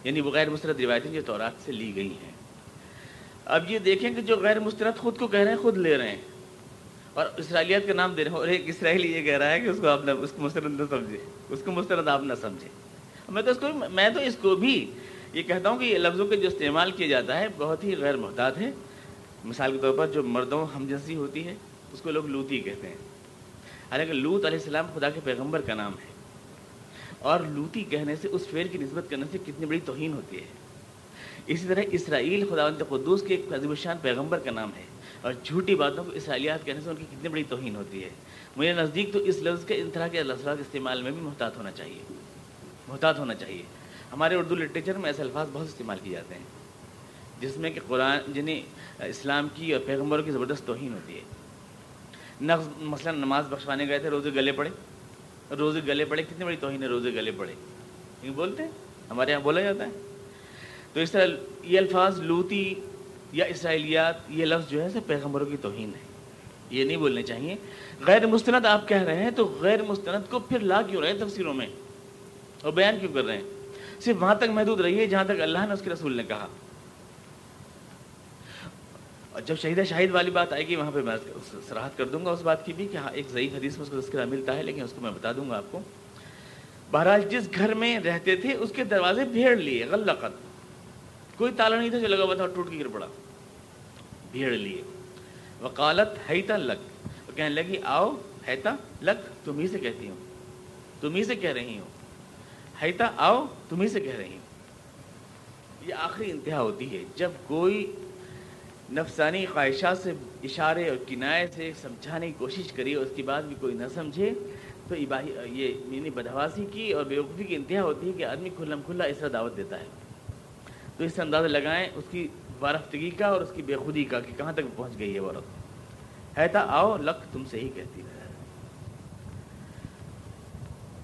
یعنی وہ غیر مستند روایتیں جو تورات سے لی گئی ہیں۔ اب یہ دیکھیں کہ جو غیر مستند خود کو کہہ رہے ہیں، خود لے رہے ہیں۔ اور اسرائیلیات کا نام دے رہے ہیں اور ایک اسرائیلی یہ کہہ رہا ہے کہ اس کو آپ نہ اس کو مستند نہ سمجھے۔ اس کو مستند آپ نہ سمجھے۔ میں تو اس کو میں تو اس کو بھی یہ کہتا ہوں کہ یہ لفظوں کے جو استعمال کیا جاتا ہے بہت ہی غیر محتاط ہے مثال کے طور پر جو مردوں ہمجنسی ہوتی ہے اس کو لوگ لوتی کہتے ہیں۔ حالانکہ لوت علیہ السلام خدا کے پیغمبر کا نام ہے۔ اور لوتی کہنے سے اس فیر کی نسبت کرنے سے کتنی بڑی توہین ہوتی ہے۔ اسی طرح اسرائیل خدا قدوس کے ایک عظیم الشان پیغمبر کا نام ہے۔ اور جھوٹی باتوں کو اسرائیلیات کہنے سے ان کی کتنی بڑی توہین ہوتی ہے۔ مجھے نزدیک تو اس لفظ کے ان طرح کے لفظات استعمال میں بھی محتاط ہونا چاہیے۔ محتاط ہونا چاہیے۔ ہمارے اردو لٹریچر میں ایسے الفاظ بہت استعمال کیے جاتے ہیں، جس میں کہ قرآن جنہیں اسلام کی اور پیغمبروں کی زبردست توہین ہوتی ہے۔ نفز مثلا نماز بخشوانے گئے تھے، روزے گلے پڑے۔ روزے گلے پڑے، کتنی بڑی توہین ہے، روزے گلے پڑے۔ یہ بولتے ہیں؟ ہمارے یہاں بولا جاتا ہے۔ تو اس طرح یہ الفاظ لوتی یا اسرائیلیات، یہ لفظ جو ہے سب پیغمبروں کی توہین ہے۔ یہ نہیں بولنے چاہیے۔ غیر مستند آپ کہہ رہے ہیں تو غیر مستند کو پھر لا کیوں رہے تفسیروں میں؟ اور بیان کیوں کر رہے ہیں؟ صرف وہاں تک محدود رہی ہے جہاں تک اللہ نے اس کے رسول نے کہا۔ اور جب شہید شاہد والی بات آئے گی، وہاں پہ میں سراہد کر دوں گا اس بات کی بھی کہ ہاں ایک ضعیف حدیث میں اس کو تذکرہ ملتا ہے، لیکن اس کو میں بتا دوں گا آپ کو۔ بہرحال جس گھر میں رہتے تھے، اس کے دروازے بھیڑ لیے، غلقت۔ کوئی تالا نہیں تھا جو لگا ہوا تھا ٹوٹ کے گر پڑا۔ بھیڑ لیے۔ وکالت ہیتا لگ کہنے لگی، آؤ، ہیتا لگ تم ہی سے کہتی ہوں۔ تم ہی سے کہہ رہی ہوں۔ ہیتا آؤ تم ہی سے کہہ رہی ہوں۔ یہ آخری انتہا ہوتی ہے جب کوئی نفسانی خواہشات سے اشارے اور کنائے سے سمجھانے کی کوشش کری اور اس کے بعد بھی کوئی نہ سمجھے، تو یہ یعنی بدہواسی کی اور بیوقوفی کی انتہا ہوتی ہے کہ آدمی کھلم کھلا اس طرح دعوت دیتا ہے۔ تو اس سے اندازہ لگائیں اس کی وارفتگی کا اور اس کی بے خودی کا کہ کہاں تک پہنچ گئی ہے عورت۔ ہے آؤ، لک تم سے ہی کہتی ہے۔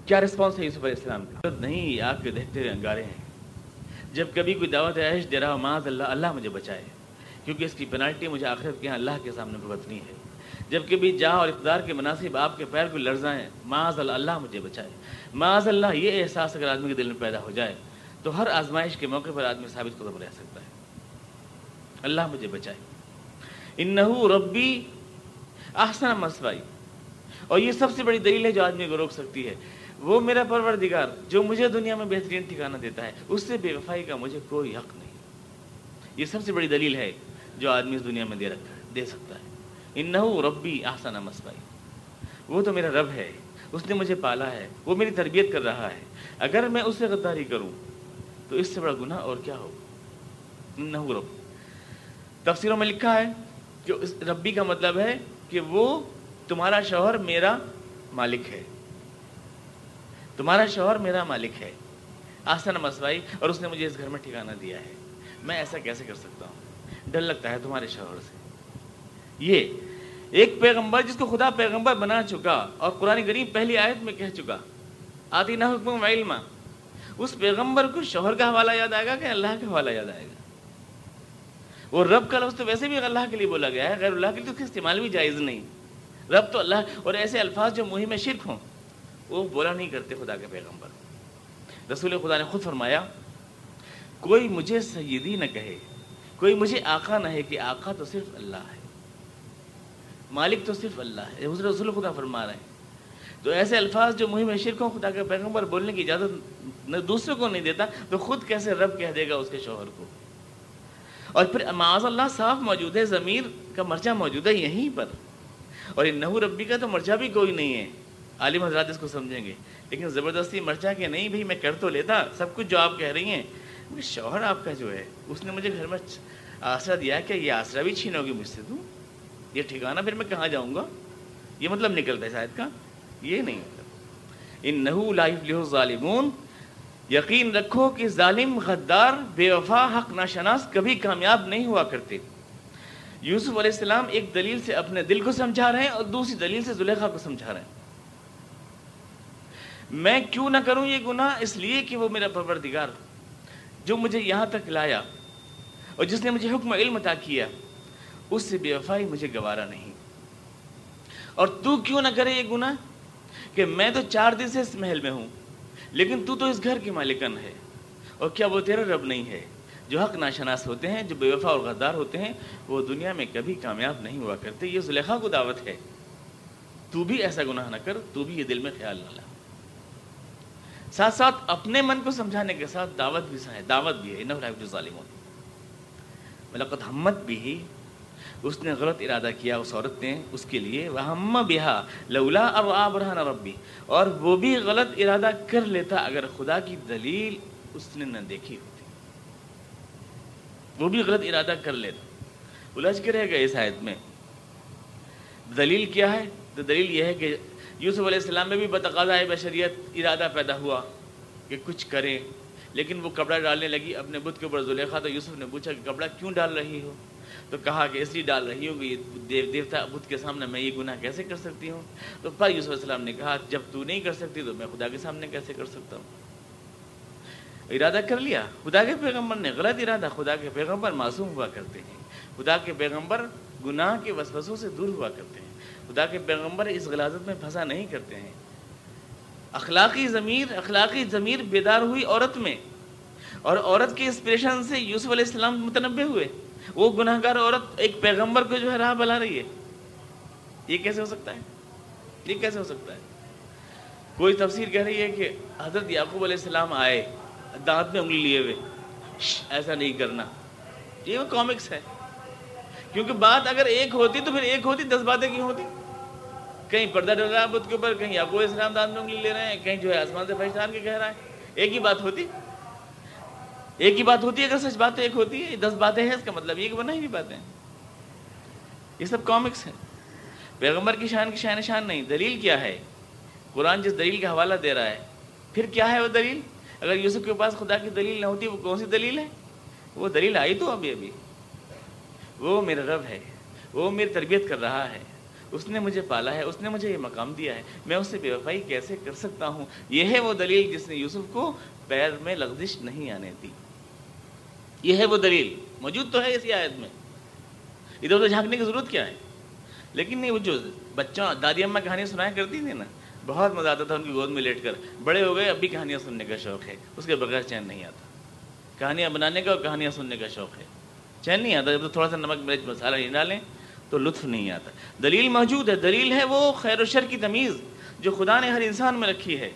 کیا رسپانس ہے یوسف علیہ السلام کا؟ نہیں، آپ کے دیکھتے ہوئے انگارے ہیں۔ جب کبھی کوئی دعوت عیش دے رہا ہو معاذ، اللہ اللہ مجھے بچائے۔ کیونکہ اس کی پینالٹی مجھے آخرت کے یہاں اللہ کے سامنے بھگتنی ہے۔ جب کبھی جا اور اقتدار کے مناسب آپ کے پیر کو لرزائیں، معاذ اللہ اللہ مجھے بچائے۔ معاذ اللہ، یہ احساس اگر آدمی کے دل میں پیدا ہو جائے، تو ہر آزمائش کے موقع پر آدمی ثابت قدم رہ سکتا ہے۔ اللہ مجھے بچائے۔ انہو ربی احسن مسوائی۔ اور یہ سب سے بڑی دلیل ہے جو آدمی کو روک سکتی ہے۔ وہ میرا پروردگار جو مجھے دنیا میں بہترین ٹھکانا دیتا ہے، اس سے بے وفائی کا مجھے کوئی حق نہیں۔ یہ سب سے بڑی دلیل ہے جو آدمی اس دنیا میں دے رکھا ہے، دے سکتا ہے۔ انہو ربی آسانہ مسوائی وہ تو میرا رب ہے، اس نے مجھے پالا ہے، وہ میری تربیت کر رہا ہے۔ اگر میں اس سے غداری کروں، تو اس سے بڑا گناہ اور کیا ہو انہو رب۔ تفسیروں میں لکھا ہے کہ اس ربی کا مطلب ہے کہ وہ تمہارا شوہر میرا مالک ہے۔ تمہارا شوہر میرا مالک ہے۔ آسان مسوائی، اور اس نے مجھے اس گھر میں ٹھکانا دیا ہے۔ میں ایسا کیسے کر سکتا ہوں؟ ڈر لگتا ہے تمہارے شوہر سے۔ یہ ایک پیغمبر جس کو خدا پیغمبر بنا چکا اور قرآن غریب پہلی آیت میں کہہ چکا آتی نہ حکم علم اس پیغمبر کو شوہر کا حوالہ یاد آئے گا کہ اللہ کا حوالہ یاد آئے گا؟ وہ رب کا لفظ تو ویسے بھی اللہ کے لیے بولا گیا ہے، غیر اللہ کے لیے اس کا استعمال بھی جائز نہیں۔ رب تو اللہ، اور ایسے الفاظ جو مہم میں شرک ہوں۔ وہ بولا نہیں کرتے خدا کے پیغمبر۔ رسول خدا نے خود فرمایا، کوئی مجھے سیدی نہ کہے، کوئی مجھے آقا نہ ہے کہ آقا تو صرف اللہ ہے، مالک تو صرف اللہ ہے۔ حضرت رسول خدا فرما رہے ہیں۔ تو ایسے الفاظ جو مہم شرک ہوں، خدا کے پیغمبر بولنے کی اجازت نہ دوسروں کو نہیں دیتا، تو خود کیسے رب کہہ دے گا اس کے شوہر کو؟ اور پھر معاذ اللہ صاف موجود ہے، ضمیر کا مرچہ موجود ہے یہیں پر۔ اور ان نحو ربی کا تو مرچہ بھی کوئی نہیں ہے۔ عالم حضرات اس کو سمجھیں گے۔ لیکن زبردستی مرچہ کہ نہیں بھائی، میں کر تو لیتا، سب کچھ جو آپ کہہ رہی ہیں۔ شوہر آپ کا جو ہے، اس نے مجھے گھر میں آسرا دیا کہ یہ آسرا بھی چھینو گی مجھ سے تو۔ یہ ٹھکانا پھر میں کہاں جاؤں گا؟ یہ مطلب نکلتا ہے شاید کا۔ یہ نہیں۔ مطلب ان نحو لائف لہو ظالمون یقین رکھو کہ ظالم، غدار، بے وفا، حق ناشناس کبھی کامیاب نہیں ہوا کرتے۔ یوسف علیہ السلام ایک دلیل سے اپنے دل کو سمجھا رہے ہیں اور دوسری دلیل سے زلیخا کو سمجھا رہے ہیں۔ میں کیوں نہ کروں یہ گناہ؟ اس لیے کہ وہ میرا پروردگار جو مجھے یہاں تک لایا اور جس نے مجھے حکم علم عطا کیا، اس سے بے وفائی مجھے گوارا نہیں۔ اور تو کیوں نہ کرے یہ گناہ؟ کہ میں تو چار دن سے اس محل میں ہوں، لیکن تو تو اس گھر کی مالکن ہے۔ اور کیا وہ تیرا رب نہیں ہے؟ جو حق ناشناس ہوتے ہیں، جو بے وفا اور غدار ہوتے ہیں، وہ دنیا میں کبھی کامیاب نہیں ہوا کرتے۔ یہ زلیخا کو دعوت ہے۔ تو بھی ایسا گناہ نہ کر، تو بھی یہ دل میں خیال نہ لا۔ ساتھ ساتھ اپنے من کو سمجھانے کے ساتھ دعوت بھی ہے دعوت بھی ہے ظالم ملکت ہمت بھی اس نے غلط ارادہ کیا اس عورت نے اس کے لیے وہ بہا لولا اب آب ربی اور وہ بھی غلط ارادہ کر لیتا اگر خدا کی دلیل اس نے نہ دیکھی ہوتی۔ وہ بھی غلط ارادہ کر لیتا۔ الجھ کے رہ گئے اس آیت میں۔ دلیل کیا ہے؟ تو دلیل یہ ہے کہ یوسف علیہ السلام میں بھی بتقاضا بشریت ارادہ پیدا ہوا کہ کچھ کریں، لیکن وہ کپڑا ڈالنے لگی اپنے بدھ کے اوپر زلیخا تو یوسف نے پوچھا کہ کپڑا کیوں ڈال رہی ہو؟ تو کہا کہ اس لیے ڈال رہی ہوں کہ یہ دیو دیوتا بدھ کے سامنے میں یہ گناہ کیسے کر سکتی ہوں؟ تو پر یوسف علیہ السلام نے کہا، جب تو نہیں کر سکتی تو میں خدا کے سامنے کیسے کر سکتا ہوں؟ ارادہ کر لیا۔ خدا کے پیغمبر نے غلط ارادہ، خدا کے پیغمبر معصوم ہوا کرتے ہیں۔ خدا کے پیغمبر گناہ کے وسوسوں سے دور ہوا کرتے ہیں۔ خدا کے پیغمبر اس غلازت میں پھنسا نہیں کرتے ہیں۔ اخلاقی ضمیر اخلاقی ضمیر بیدار ہوئی عورت میں۔ اور عورت کے انسپریشن سے یوسف علیہ السلام متنبع ہوئے۔ وہ گناہ گار عورت ایک پیغمبر کو جو ہے راہ بلا رہی ہے۔ یہ کیسے ہو سکتا ہے؟ یہ کیسے ہو سکتا ہے؟ کوئی تفسیر کہہ رہی ہے کہ حضرت یعقوب علیہ السلام آئے، دانت میں انگلی لیے ہوئے۔ ایسا نہیں کرنا۔ یہ وہ کامکس ہے۔ کیونکہ بات اگر ایک ہوتی تو پھر ایک ہوتی، دس باتیں کیوں ہوتی؟ کہیں پردہ ڈل رہا ہے بدھ کے اوپر، کہیں یعقوب علیہ السلام دانت میں انگلی لے رہے ہیں، کہیں جو ہے آسمان سے پہچان کے کہہ رہا ہے ایک ہی بات ہوتی؟ ایک ہی بات ہوتی ہے، اگر سچ بات ایک ہوتی ہے، دس باتیں ہیں، اس کا مطلب یہ کہ بنا ہی نہیں باتیں یہ سب کامکس ہیں۔ پیغمبر کی شان کی شان شان نہیں، دلیل کیا ہے؟ قرآن جس دلیل کا حوالہ دے رہا ہے، پھر کیا ہے وہ دلیل؟ اگر یوسف کے پاس خدا کی دلیل نہ ہوتی، وہ کون سی دلیل ہے؟ وہ دلیل آئی تو ابھی ابھی۔ وہ میرا رب ہے، وہ میری تربیت کر رہا ہے۔ اس نے مجھے پالا ہے، اس نے مجھے یہ مقام دیا ہے، میں اس سے بے وفائی کیسے کر سکتا ہوں؟ یہ ہے وہ دلیل جس نے یوسف کو پیر میں لغزش نہیں آنے دی۔ یہ ہے وہ دلیل۔ موجود تو ہے اسی آیت میں۔ ادھر ادھر جھانکنے کی ضرورت کیا ہے؟ لیکن نہیں، وہ جو بچوں دادی اماں کہانیاں سنایا کرتی تھی نا، بہت مزہ آتا تھا ان کی گود میں لیٹ کر۔ بڑے ہو گئے، اب بھی کہانیاں سننے کا شوق ہے۔ اس کے بغیر چین نہیں آتا۔ کہانیاں بنانے کا اور کہانیاں سننے کا شوق ہے۔ چین نہیں آتا، جب تو تھوڑا سا نمک مرچ مسالہ نہیں ڈالیں۔ تو لطف نہیں آتا۔ دلیل موجود ہے، دلیل ہے وہ خیر و شر کی تمیز جو خدا نے ہر انسان میں رکھی ہے۔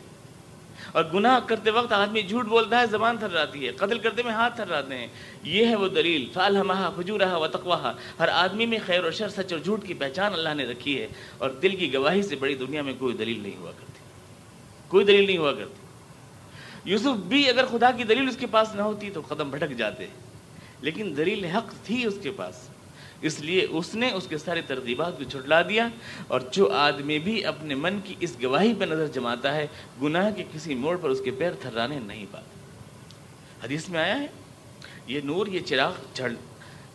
اور گناہ کرتے وقت آدمی جھوٹ بولتا ہے، زبان تھر جاتی ہے، قتل کرتے میں ہاتھ تھر جاتے ہیں۔ یہ ہے وہ دلیل۔ فال ہمہ خجور رہا و تقواہ ہر آدمی میں خیر و شر، سچ اور جھوٹ کی پہچان اللہ نے رکھی ہے۔ اور دل کی گواہی سے بڑی دنیا میں کوئی دلیل نہیں ہوا کرتی۔ کوئی دلیل نہیں ہوا کرتی۔ یوسف بھی اگر خدا کی دلیل اس کے پاس نہ ہوتی تو قدم بھٹک جاتے۔ لیکن دلیل حق تھی اس کے پاس۔ اس لیے اس نے اس کے سارے ترغیبات کو چھٹلا دیا اور جو آدمی بھی اپنے من کی اس گواہی پہ نظر جماتا ہے، گناہ کے کسی موڑ پر اس کے پیر تھرانے نہیں پاتے حدیث میں آیا ہے، یہ نور، یہ چراغ جھڑ،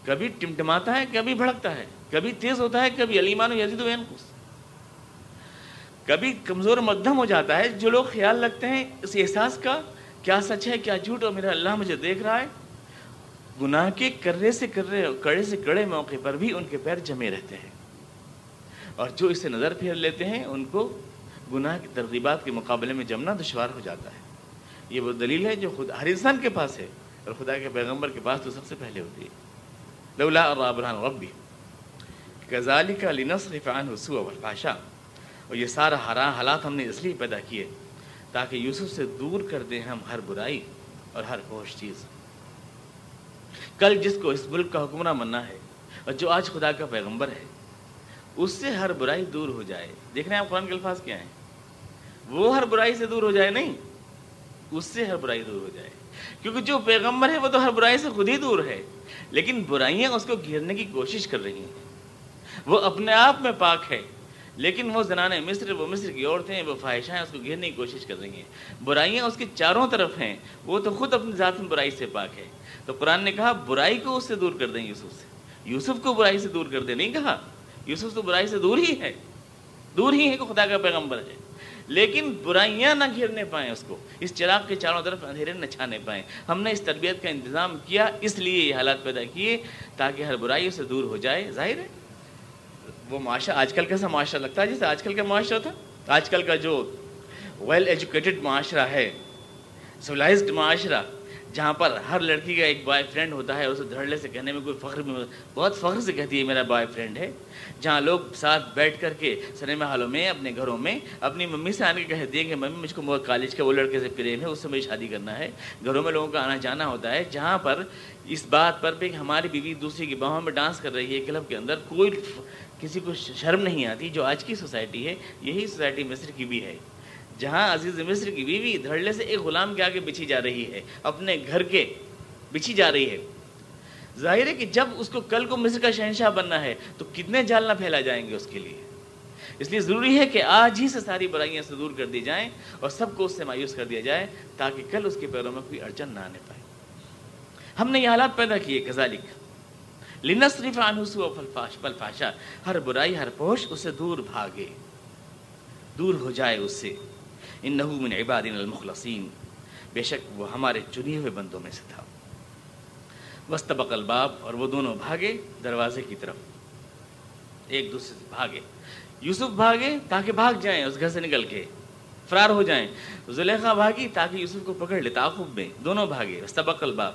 کبھی ٹمٹماتا ہے، کبھی بھڑکتا ہے، کبھی تیز ہوتا ہے، کبھی علیمان و یزید و کبھی کمزور مدھم ہو جاتا ہے، جو لوگ خیال رکھتے ہیں اس احساس کا، کیا سچ ہے، کیا جھوٹ، اور میرا اللہ مجھے دیکھ رہا ہے؟ گناہ کے کرے سے کرے، کڑے سے کڑے موقع پر بھی ان کے پیر جمے رہتے ہیں۔ اور جو اس سے نظر پھیر لیتے ہیں، ان کو گناہ کی ترغیبات کے مقابلے میں جمنا دشوار ہو جاتا ہے۔ یہ وہ دلیل ہے جو خود ہر انسان کے پاس ہے اور خدا کے پیغمبر کے پاس تو سب سے پہلے ہوتی ہے۔ لولا اور ابرحان ربی غزالی کا لنصرف عنہ السوء والفحشاء۔ اور یہ سارا حرام حالات ہم نے اس لیے پیدا کیے تاکہ یوسف سے دور کر دیں ہم ہر برائی اور ہر فوش چیز۔ کل جس کو اس ملک کا حکمراں مننا ہے اور جو آج خدا کا پیغمبر ہے، اس سے ہر برائی دور ہو جائے۔ دیکھ رہے ہیں آپ قرآن کے الفاظ کیا ہیں؟ وہ ہر برائی سے دور ہو جائے نہیں، اس سے ہر برائی دور ہو جائے۔ کیونکہ جو پیغمبر ہے، وہ تو ہر برائی سے خود ہی دور ہے۔ لیکن برائیاں اس کو گھیرنے کی کوشش کر رہی ہیں۔ وہ اپنے آپ میں پاک ہے، لیکن وہ زنان مصر، وہ مصر کی عورتیں، وہ خواہشیں اس کو گھیرنے کی کوشش کر رہی ہیں۔ برائیاں اس کی چاروں طرف ہیں، وہ تو خود اپنی ذات میں برائی سے پاک ہے۔ تو قرآن نے کہا، برائی کو اس سے دور کر دیں یوسف سے. یوسف کو برائی سے دور کر دیں، نہیں کہا۔ یوسف تو برائی سے دور ہی ہے۔ دور ہی ہے کہ خدا کا پیغمبر ہے۔ لیکن برائیاں نہ گھیرنے پائیں اس کو، اس چراغ کے چاروں طرف اندھیرے نہ چھانے پائیں۔ ہم نے اس تربیت کا انتظام کیا، اس لیے یہ حالات پیدا کیے تاکہ ہر برائی سے دور ہو جائے۔ ظاہر ہے، وہ معاشرہ آج کل کیسا معاشرہ لگتا ہے؟ جیسے آج کل کا معاشرہ تھا۔ آج کل کا جو ویل ایجوکیٹڈ معاشرہ ہے سولائزڈ معاشرہ جہاں پر ہر لڑکی کا ایک بوائے فرینڈ ہوتا ہے، اسے دھڑلے سے کہنے میں کوئی فخر بھی بہت فخر سے کہتی ہے میرا بوائے فرینڈ ہے. جہاں لوگ ساتھ بیٹھ کر کے سنیما ہالوں میں، اپنے گھروں میں، اپنی ممی سے آنے کے کہتی ہیں کہ ممی، مجھ کو کالج کے وہ لڑکے سے پریم ہے، اس سے مجھے شادی کرنا ہے۔ گھروں میں لوگوں کا آنا جانا ہوتا ہے، جہاں پر اس بات پر بھی ہماری بیوی دوسری کی باہوں میں ڈانس کر رہی ہے، کلب کے اندر کوئی کسی کو شرم نہیں آتی، جو آج کی سوسائٹی ہے، یہی سوسائٹی مصر کی بھی ہے۔ جہاں عزیز مصر کی بیوی دھڑلے سے ایک غلام کے آگے بچھی جا رہی ہے، اپنے گھر کے بچھی جا رہی ہے۔ ظاہر ہے کہ جب اس کو کل کو مصر کا شہنشاہ بننا ہے، تو کتنے جال نہ پھیلا جائیں گے اس کے لیے۔ اس لیے ضروری ہے کہ آج ہی سے ساری برائیاں سے دور کر دی جائیں اور سب کو اس سے مایوس کر دیا جائے تاکہ کل اس کے پیروں میں کوئی اڑچن نہ آنے پائے۔ ہم نے یہ حالات پیدا کیے کزالک لنصرف عنہ فلفاش فلفاشا ہر برائی، ہر پوش اسے دور بھاگے۔ دور ہو جائے اس سے۔ ان من عبادنا المخلصین۔ بے شک وہ ہمارے چنے ہوئے بندوں میں سے تھا۔ وسطبق الباب اور وہ دونوں بھاگے دروازے کی طرف۔ ایک دوسرے سے بھاگے۔ یوسف بھاگے تاکہ بھاگ جائیں، اس گھر سے نکل کے۔ فرار ہو جائیں۔ زلیخا بھاگی تاکہ یوسف کو پکڑ لے، تعاقب میں۔ دونوں بھاگے۔ وسطبق الباب۔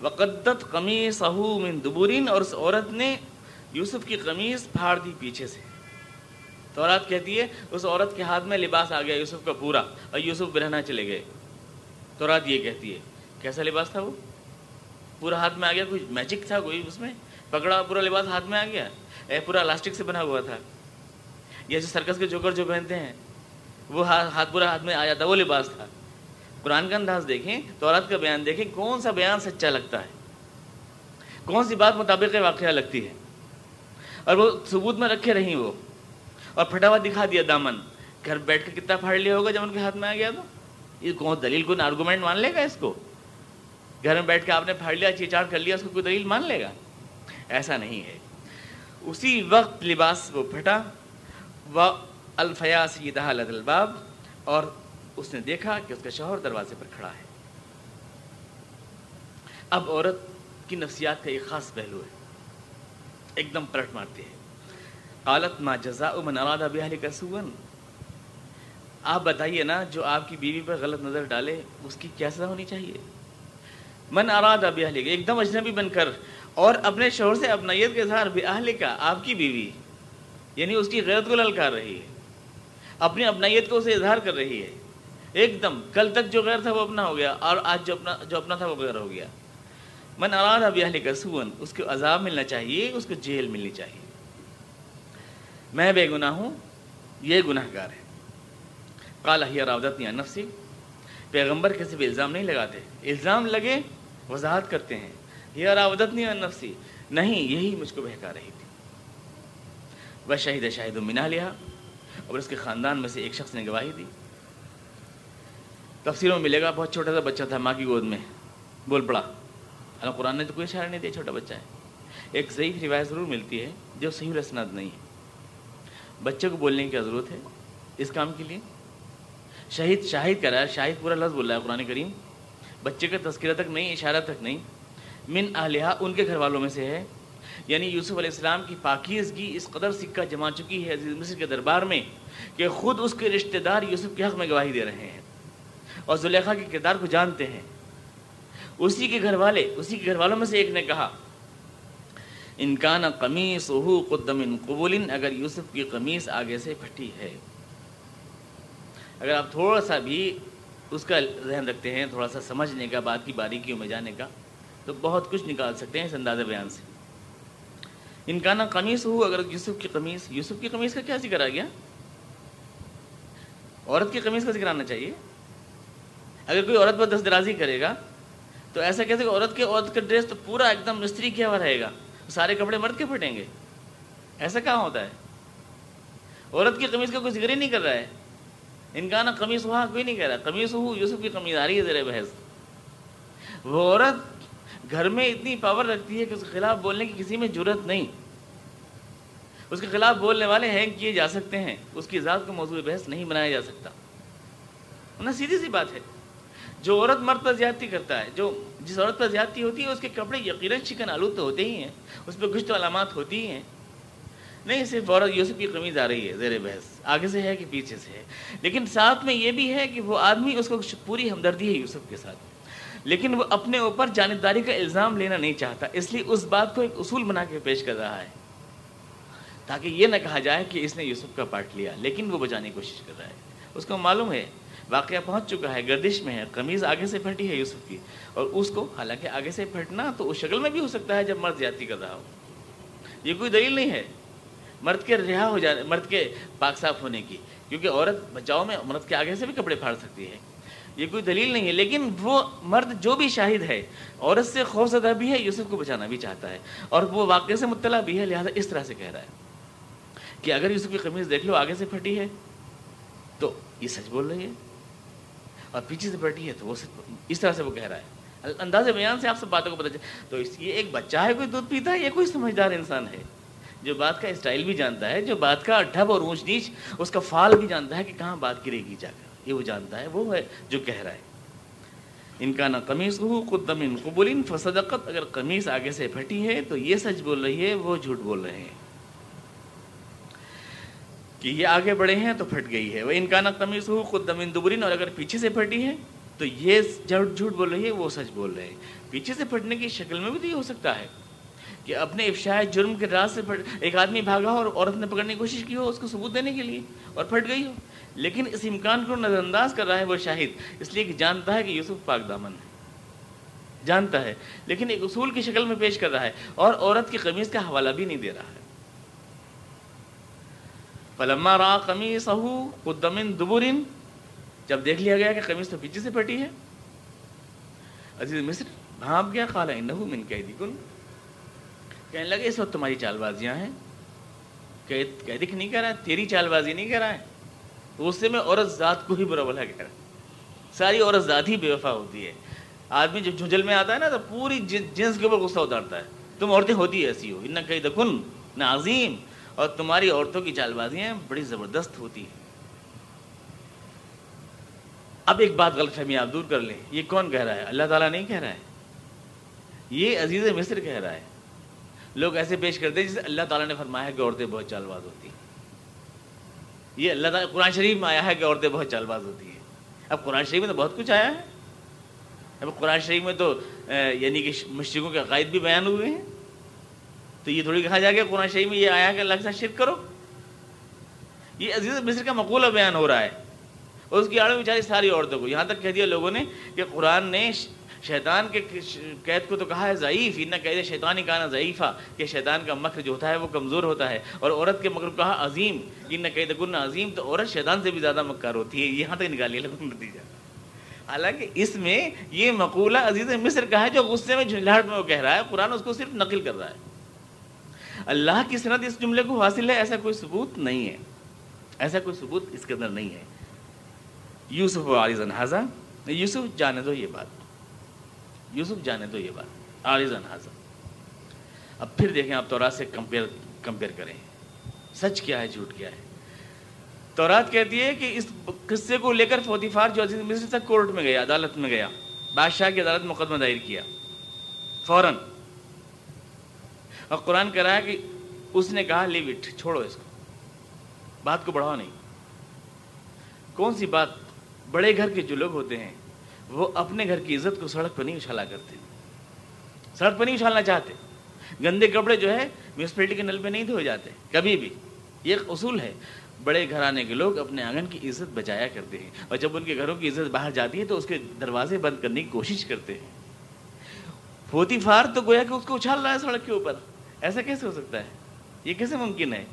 وقدت قمیص من دبورین اور اس عورت نے یوسف کی قمیص پھاڑ دی پیچھے سے۔ تورات کہتی ہے، اس عورت کے ہاتھ میں لباس آ گیا، یوسف کا پورا، اور یوسف برہنا چلے گئے۔ تورات یہ کہتی ہے، کیسا لباس تھا وہ؟ پورا ہاتھ میں آ گیا، کوئی میجک تھا کوئی اس میں؟ پکڑا، پورا لباس ہاتھ میں آ گیا۔ اے، پورا لاسٹک سے بنا ہوا تھا۔ یہ جو سرکس کے جوکر جو پہنتے ہیں، وہ ہاتھ پورا ہاتھ میں آ جاتا، وہ لباس تھا۔ قرآن کا انداز دیکھیں، تورات کا بیان دیکھیں، کون سا بیان سچا لگتا ہے؟ کون سی بات مطابق واقعہ لگتی ہے؟ اور وہ ثبوت میں رکھے رہیں وہ۔ اور پھٹا ہوا دکھا دیا دامن۔ گھر بیٹھ کے کتنا پھاڑ لیا ہوگا جب ان کے ہاتھ میں آ گیا تو؟ یہ کون دلیل کو آرگومنٹ مان لے گا اس کو؟ گھر میں بیٹھ کے آپ نے پھاڑ لیا، چیچاڑ کر لیا، اس کو کوئی دلیل مان لے گا؟ ایسا نہیں ہے۔ اسی وقت لباس وہ پھٹا۔ وہ الفیاس یہ دہا الباب، اور اس نے دیکھا کہ اس کا شوہر دروازے پر کھڑا ہے۔ اب عورت کی نفسیات کا ایک خاص پہلو ہے۔ ایک دم پلٹ مارتی ہے۔ قالت ما جزاء من اراد باهلك سوءا. آپ بتائیے نا جو آپ کی بیوی پر غلط نظر ڈالے، اس کی کیا سزا ہونی چاہیے؟ من اراد باهلك ایک دم اجنبی بن کر اور اپنے شوہر سے اپنائیت کے اظہار باهلك کا آپ کی بیوی یعنی اس کی غیرت کو للکار رہی ہے، اپنی اپنائیت کو اسے اظہار کر رہی ہے۔ ایک دم، کل تک جو غیر تھا وہ اپنا ہو گیا، اور آج جو اپنا جو اپنا تھا وہ غیر ہو گیا۔ من اراد باهلك سوءا، اس کو عذاب ملنا چاہیے، اس کو جیل ملنی چاہیے۔ میں بے گناہ ہوں، یہ گناہ گار ہے کالا ہی راودت نفسی پیغمبر کسی بھی الزام نہیں لگاتے۔ الزام لگے، وضاحت کرتے ہیں۔ یہ راودت نہیں نفسی نہیں، یہی مجھ کو بہکا رہی تھی۔ وہ شہید شاہد منا لیا اور اس کے خاندان میں سے ایک شخص نے گواہی دی۔ تفسیروں میں ملے گا بہت چھوٹا سا بچہ تھا، ماں کی گود میں۔ بول پڑا اللہ قرآن نے تو کوئی اشارہ نہیں دیا، چھوٹا بچہ ہے۔ ایک ضعیف روایت ضرور ملتی ہے جو صحیح رسناد نہیں ہے۔ بچے کو بولنے کی کیا ضرورت ہے اس کام کے لیے؟ شہید شاہد کہہ رہا ہے، شاہد پورا لفظ بول رہا ہے قرآن کریم۔ بچے کا تذکرہ تک نہیں، اشارہ تک نہیں۔ من اہلیہ ان کے گھر والوں میں سے ہے۔ یعنی یوسف علیہ السلام کی پاکیزگی اس قدر سکہ جما چکی ہے عزیز مصر کے دربار میں کہ خود اس کے رشتہ دار یوسف کے حق میں گواہی دے رہے ہیں۔ اور زلیخا کے کردار کو جانتے ہیں۔ اسی کے گھر والے، اسی کے گھر والوں میں سے ایک نے کہا انکان قمیص ہو قدم قبول اگر یوسف کی قمیص آگے سے پھٹی ہے۔ اگر آپ تھوڑا سا بھی اس کا ذہن رکھتے ہیں، تھوڑا سا سمجھنے کا، بات کی باریکیوں میں جانے کا، تو بہت کچھ نکال سکتے ہیں اس انداز بیان سے۔ انکانہ قمیص ہو اگر یوسف کی قمیص، یوسف کی قمیص کا کیا ذکر آ گیا؟ عورت کی قمیص کا ذکر آنا چاہیے۔ اگر کوئی عورت پر دست درازی کرے گا، تو ایسا کہتے کہ عورت کے، عورت کا ڈریس تو پورا ایک دم مستری کیا ہوا رہے گا۔ سارے کپڑے مرد کے پھٹیں گے۔ ایسا کہاں ہوتا ہے؟ عورت کی قمیص کا کوئی ذکر ہی نہیں کر رہا ہے۔ ان کا نا قمیص وہاں کوئی نہیں کہہ رہا۔ قمیص ہو، یوسف کی قمیض آ رہی ہے زیر بحث۔ وہ عورت گھر میں اتنی پاور رکھتی ہے کہ اس کے خلاف بولنے کی کسی میں ضرورت نہیں۔ اس کے خلاف بولنے والے ہینگ کیے جا سکتے ہیں۔ اس کی ذات کو موضوع بحث نہیں بنایا جا سکتا۔ نا سیدھی سی بات ہے۔ جو عورت مرد پر زیادتی کرتا ہے، جو جس عورت پر زیادتی ہوتی ہے، اس کے کپڑے یقیناً چکن آلود تو ہوتے ہی ہیں۔ اس پہ کچھ تو علامات ہوتی ہی ہیں۔ نہیں صرف عورت یوسف کی قمیض آ رہی ہے، زیر بحث۔ آگے سے ہے کہ پیچھے سے ہے۔ لیکن ساتھ میں یہ بھی ہے کہ وہ آدمی اس کو پوری ہمدردی ہے یوسف کے ساتھ۔ لیکن وہ اپنے اوپر جانبداری کا الزام لینا نہیں چاہتا، اس لیے اس بات کو ایک اصول بنا کے پیش کر رہا ہے۔ تاکہ یہ نہ کہا جائے کہ اس نے یوسف کا پارٹ لیا، لیکن وہ بچانے کی کوشش کر رہا ہے۔ اس کو معلوم ہے واقعہ پہنچ چکا ہے، گردش میں ہے، قمیض آگے سے پھٹی ہے یوسف کی۔ اور اس کو حالانکہ آگے سے پھٹنا تو اس شکل میں بھی ہو سکتا ہے جب مرد زیادتی کر رہا ہو۔ یہ کوئی دلیل نہیں ہے مرد کے رہا ہو جانے، مرد کے پاک صاف ہونے کی، کیونکہ عورت بچاؤ میں مرد کے آگے سے بھی کپڑے پھاڑ سکتی ہے۔ یہ کوئی دلیل نہیں ہے، لیکن وہ مرد جو بھی شاہد ہے، عورت سے خوف زدہ بھی ہے، یوسف کو بچانا بھی چاہتا ہے۔ اور وہ واقعے سے مطلع بھی ہے، لہٰذا اس طرح سے کہہ رہا ہے کہ اگر یوسف کی قمیض دیکھ لو، آگے سے پھٹی ہے۔ تو یہ سچ بول رہی ہے؟ اور پیچھے سے پھٹی ہے تو وہ سچ اس طرح سے وہ کہہ رہا ہے۔ انداز بیان سے آپ سب باتوں کو پتہ چلے تو اس یہ ایک بچہ ہے، کوئی دودھ پیتا ہے یہ کوئی سمجھدار انسان ہے؟ جو بات کا اسٹائل بھی جانتا ہے، جو بات کا ڈھب اور اونچ نیچ، اس کا فال بھی جانتا ہے کہ کہاں بات گرے گی جا کر۔ یہ وہ جانتا ہے، وہ ہے جو کہہ رہا ہے۔ ان کا نہ قمیص ہو قدم ان قبول فصدقت۔ اگر قمیص آگے سے پھٹی ہے تو یہ سچ بول رہی ہے، وہ جھوٹ بول رہے ہیں۔ کہ یہ آگے بڑھے ہیں تو پھٹ گئی ہے۔ وہ ان کا نہ قمیص ہو قدم ان دبرین، اور اگر پیچھے سے پھٹی ہے تو یہ جھوٹ جھوٹ بول رہی ہے، وہ سچ بول رہے ہیں۔ پیچھے سے پھٹنے کی شکل میں بھی تو یہ ہو سکتا ہے کہ اپنے افشاء جرم کے راز سے پھٹ، ایک آدمی بھاگا ہو اور عورت نے پکڑنے کی کوشش کی ہو، اس کو ثبوت دینے کے لیے اور پھٹ گئی ہو۔ لیکن اس امکان کو نظر انداز کر رہا ہے وہ شاہد، اس لیے کہ جانتا ہے کہ یوسف پاک دامن ہے۔ جانتا ہے، لیکن ایک اصول کی شکل میں پیش کر رہا ہے اور عورت کی قمیض کا حوالہ بھی نہیں دے رہا ہے۔ پلما را قمیص قدمن دبرن جب دیکھ لیا گیا کہ قمیص تو پیچھے سے پھٹی ہے۔ عزیز مصر بھانپ گیا خالہ انہو من قیدی کن کہنے لگے، اس وقت تمہاری چال بازیاں ہیں قیدک نہیں کہہ رہا ہے، تیری چال بازی نہیں کہہ رہا ہے۔ تو اس سے میں عورت ذات کو ہی برا بلا کہہ رہا ساری عورت ذات ہی بے وفا ہوتی ہے۔ آدمی جب جھنجل میں آتا ہے نا، تو پوری جنس کے اوپر غصہ اتارتا ہے۔ تم عورتیں ہوتی ایسی ہو نہ کہیں دکن نہ عظیم۔ اور تمہاری عورتوں کی چال بازیاں بڑی زبردست ہوتی ہیں۔ اب ایک بات غلط فہمی آپ دور کر لیں۔ یہ کون کہہ رہا ہے؟ اللہ تعالیٰ نہیں کہہ رہا ہے۔ یہ عزیز مصر کہہ رہا ہے۔ لوگ ایسے پیش کرتے ہیں جسے اللہ تعالیٰ نے فرمایا ہے کہ عورتیں بہت چال باز ہوتی ہیں۔ یہ اللہ تعالیٰ قرآن شریف میں آیا ہے کہ عورتیں بہت چال باز ہوتی ہیں۔ اب قرآن شریف میں تو بہت کچھ آیا ہے۔ اب قرآن شریف میں تو یعنی کہ مشرقوں کے عقائد بھی بیان ہوئے ہیں۔ تو یہ تھوڑی کہا جائے گا قرآن شریف میں یہ آیا کہ اللہ کے ساتھ شرک کرو۔ یہ عزیز مصر کا مقولہ بیان ہو رہا ہے۔ اور اس کی آڑ بیچاری ساری عورتوں کو۔ یہاں تک کہہ دیا لوگوں نے کہ قرآن نے شیطان کے قید کو تو کہا ہے ضعیف نہ قید شیطان ہی کہا ضعیفہ، کہ شیطان کا مکر جو ہوتا ہے وہ کمزور ہوتا ہے۔ اور عورت کے مکر کو کہا عظیم نہ قید گن عظیم، تو عورت شیطان سے بھی زیادہ مکار ہوتی ہے۔ یہاں تک نکالیے لگوں نتیجہ۔ حالانکہ اس میں یہ مقولہ عزیز مصر کا ہے جو غصے میں جھنجھلاہٹ میں وہ کہہ رہا ہے، قرآن اس کو صرف نقل کر رہا ہے۔ اللہ کی صنعت اس جملے کو حاصل ہے، ایسا کوئی ثبوت نہیں ہے۔ ایسا کوئی ثبوت اس کے اندر نہیں ہے۔ یوسف و عارض یوسف جانے دو یہ بات۔ یوسف جانے دو یہ بات۔ عارض انحاظہ اب پھر دیکھیں آپ تورات سے کمپیئر کمپیئر کریں۔ سچ کیا ہے، جھوٹ کیا ہے؟ تورات کہتی ہے کہ اس قصے کو لے کر فوتیفار جو عزیز مصر تک کورٹ میں گیا، عدالت میں گیا، بادشاہ کی عدالت مقدمہ دائر کیا۔ فوراً اور قرآن کہہ رہا ہے کہ اس نے کہا لیو اٹ چھوڑو اس کو. بات کو بڑھاؤ نہیں۔ کون سی بات بڑے گھر کے جو لوگ ہوتے ہیں، وہ اپنے گھر کی عزت کو سڑک پر نہیں اچھالا کرتے۔ سڑک پر نہیں اچھالنا چاہتے۔ گندے کپڑے جو ہے میونسپلٹی کے نل پہ نہیں دھوئے جاتے۔ کبھی بھی۔ یہ اصول ہے۔ بڑے گھرانے کے لوگ اپنے آنگن کی عزت بچایا کرتے ہیں۔ اور جب ان کے گھروں کی عزت باہر جاتی ہے، تو اس کے دروازے بند کرنے کی کوشش کرتے ہیں۔ پھوتی فار تو گویا کہ اس کو اچھال رہا ہے سڑک کے اوپر۔ ایسا کیسے ہو سکتا ہے؟ یہ کیسے ممکن ہے؟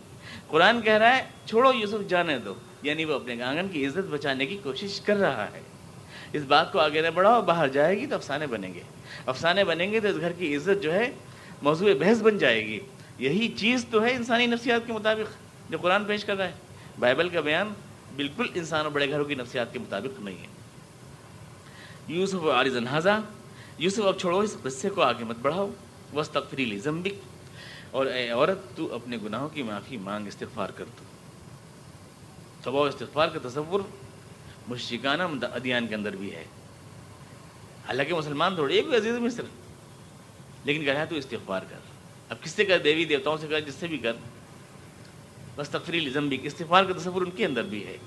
قرآن کہہ رہا ہے، چھوڑو یوسف جانے دو۔ یعنی وہ اپنے آنگن کی عزت بچانے کی کوشش کر رہا ہے۔ اس بات کو آگے نہ بڑھاؤ، باہر جائے گی تو افسانے بنیں گے۔ افسانے بنیں گے تو اس گھر کی عزت جو ہے، موضوع بحث بن جائے گی۔ یہی چیز تو ہے انسانی نفسیات کے مطابق جو قرآن پیش کر رہا ہے۔ بائبل کا بیان بالکل انسان اور بڑے گھروں کی نفسیات کے مطابق نہیں ہے۔ یوسف عارض انحاظہ یوسف اب چھوڑو، اس قصے کو آگے مت بڑھاؤ۔ بس تقریلی زمبک اور اے عورت، تو اپنے گناہوں کی معافی مانگ، استغفار کر دو صبح استغفار کا تصور مشرکانہ ادیان کے اندر بھی ہے۔ حالانکہ مسلمان تھوڑے ایک عزیز مصر لیکن کہہ رہا ہے تو استغفار کر۔ اب کس سے کر؟ دیوی دیوتاؤں سے کر، جس سے بھی کر۔ بس تفریح ضمبی استغفار کا تصور ان کے اندر بھی ہے۔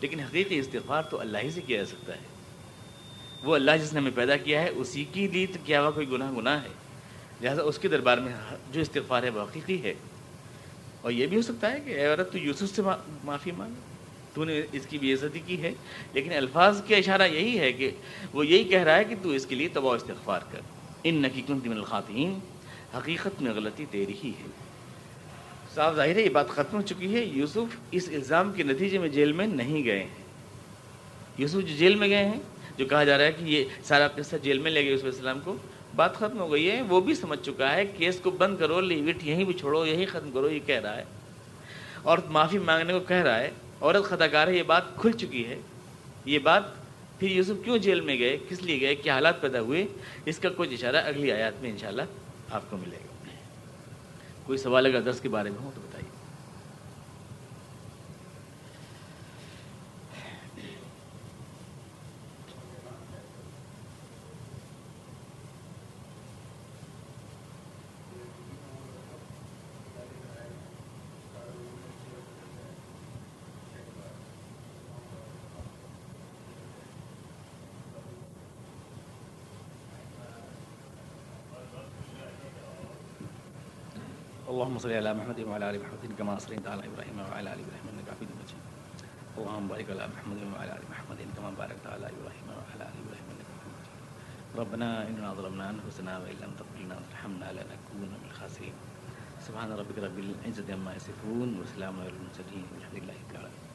لیکن حقیقی استغفار تو اللہ ہی سے کیا جا سکتا ہے۔ وہ اللہ جس نے ہمیں پیدا کیا ہے، اسی کی لی تو کیا ہوا کوئی گناہ گناہ ہے۔ لہٰذا اس کے دربار میں جو استغفار ہے وہ حقیقی ہے۔ اور یہ بھی ہو سکتا ہے کہ اے عورت تو یوسف سے معافی مانگے تو نے اس کی بے عزتی کی ہے۔ لیکن الفاظ کا اشارہ یہی ہے کہ وہ یہی کہہ رہا ہے کہ تو اس کے لیے تباہ استغفار کر۔ ان نقیقت من الخواتین حقیقت میں غلطی تیری ہی ہے۔ صاف ظاہر ہے یہ بات ختم ہو چکی ہے۔ یوسف اس الزام کے نتیجے میں جیل میں نہیں گئے ہیں۔ یوسف جو جیل میں گئے ہیں، جو کہا جا رہا ہے کہ یہ سارا قصہ جیل میں لے گئے یوسف السلام کو بات ختم ہو گئی ہے، وہ بھی سمجھ چکا ہے، کیس کو بند کرو لیوٹ یہیں بھی چھوڑو، یہیں ختم کرو، یہ کہہ رہا ہے۔ اور معافی مانگنے کو کہہ رہا ہے، عورت خطا کار ہے، یہ بات کھل چکی ہے۔ یہ بات پھر یوسف کیوں جیل میں گئے؟ کس لیے گئے؟ کیا حالات پیدا ہوئے؟ اس کا کچھ اشارہ اگلی آیات میں انشاءاللہ آپ کو ملے گا۔ کوئی سوال اگر درس کے بارے میں ہو تو بتائیے اللهم صل على محمد وعلى ال محمد كما صليت على ابراهيم وعلى ال ابراهيم انك حميد مجيد. اللهم بارك على محمد وعلى ال محمد كما باركت على ابراهيم وعلى ال ابراهيم انك حميد مجيد. ربنا اننا ظلمنا انفسنا وان لم تغفر لنا وترحمنا لنكون من الخاسرين. سبحان ربك رب العزه عما يصفون وسلام على المرسلين والحمد لله رب العالمين.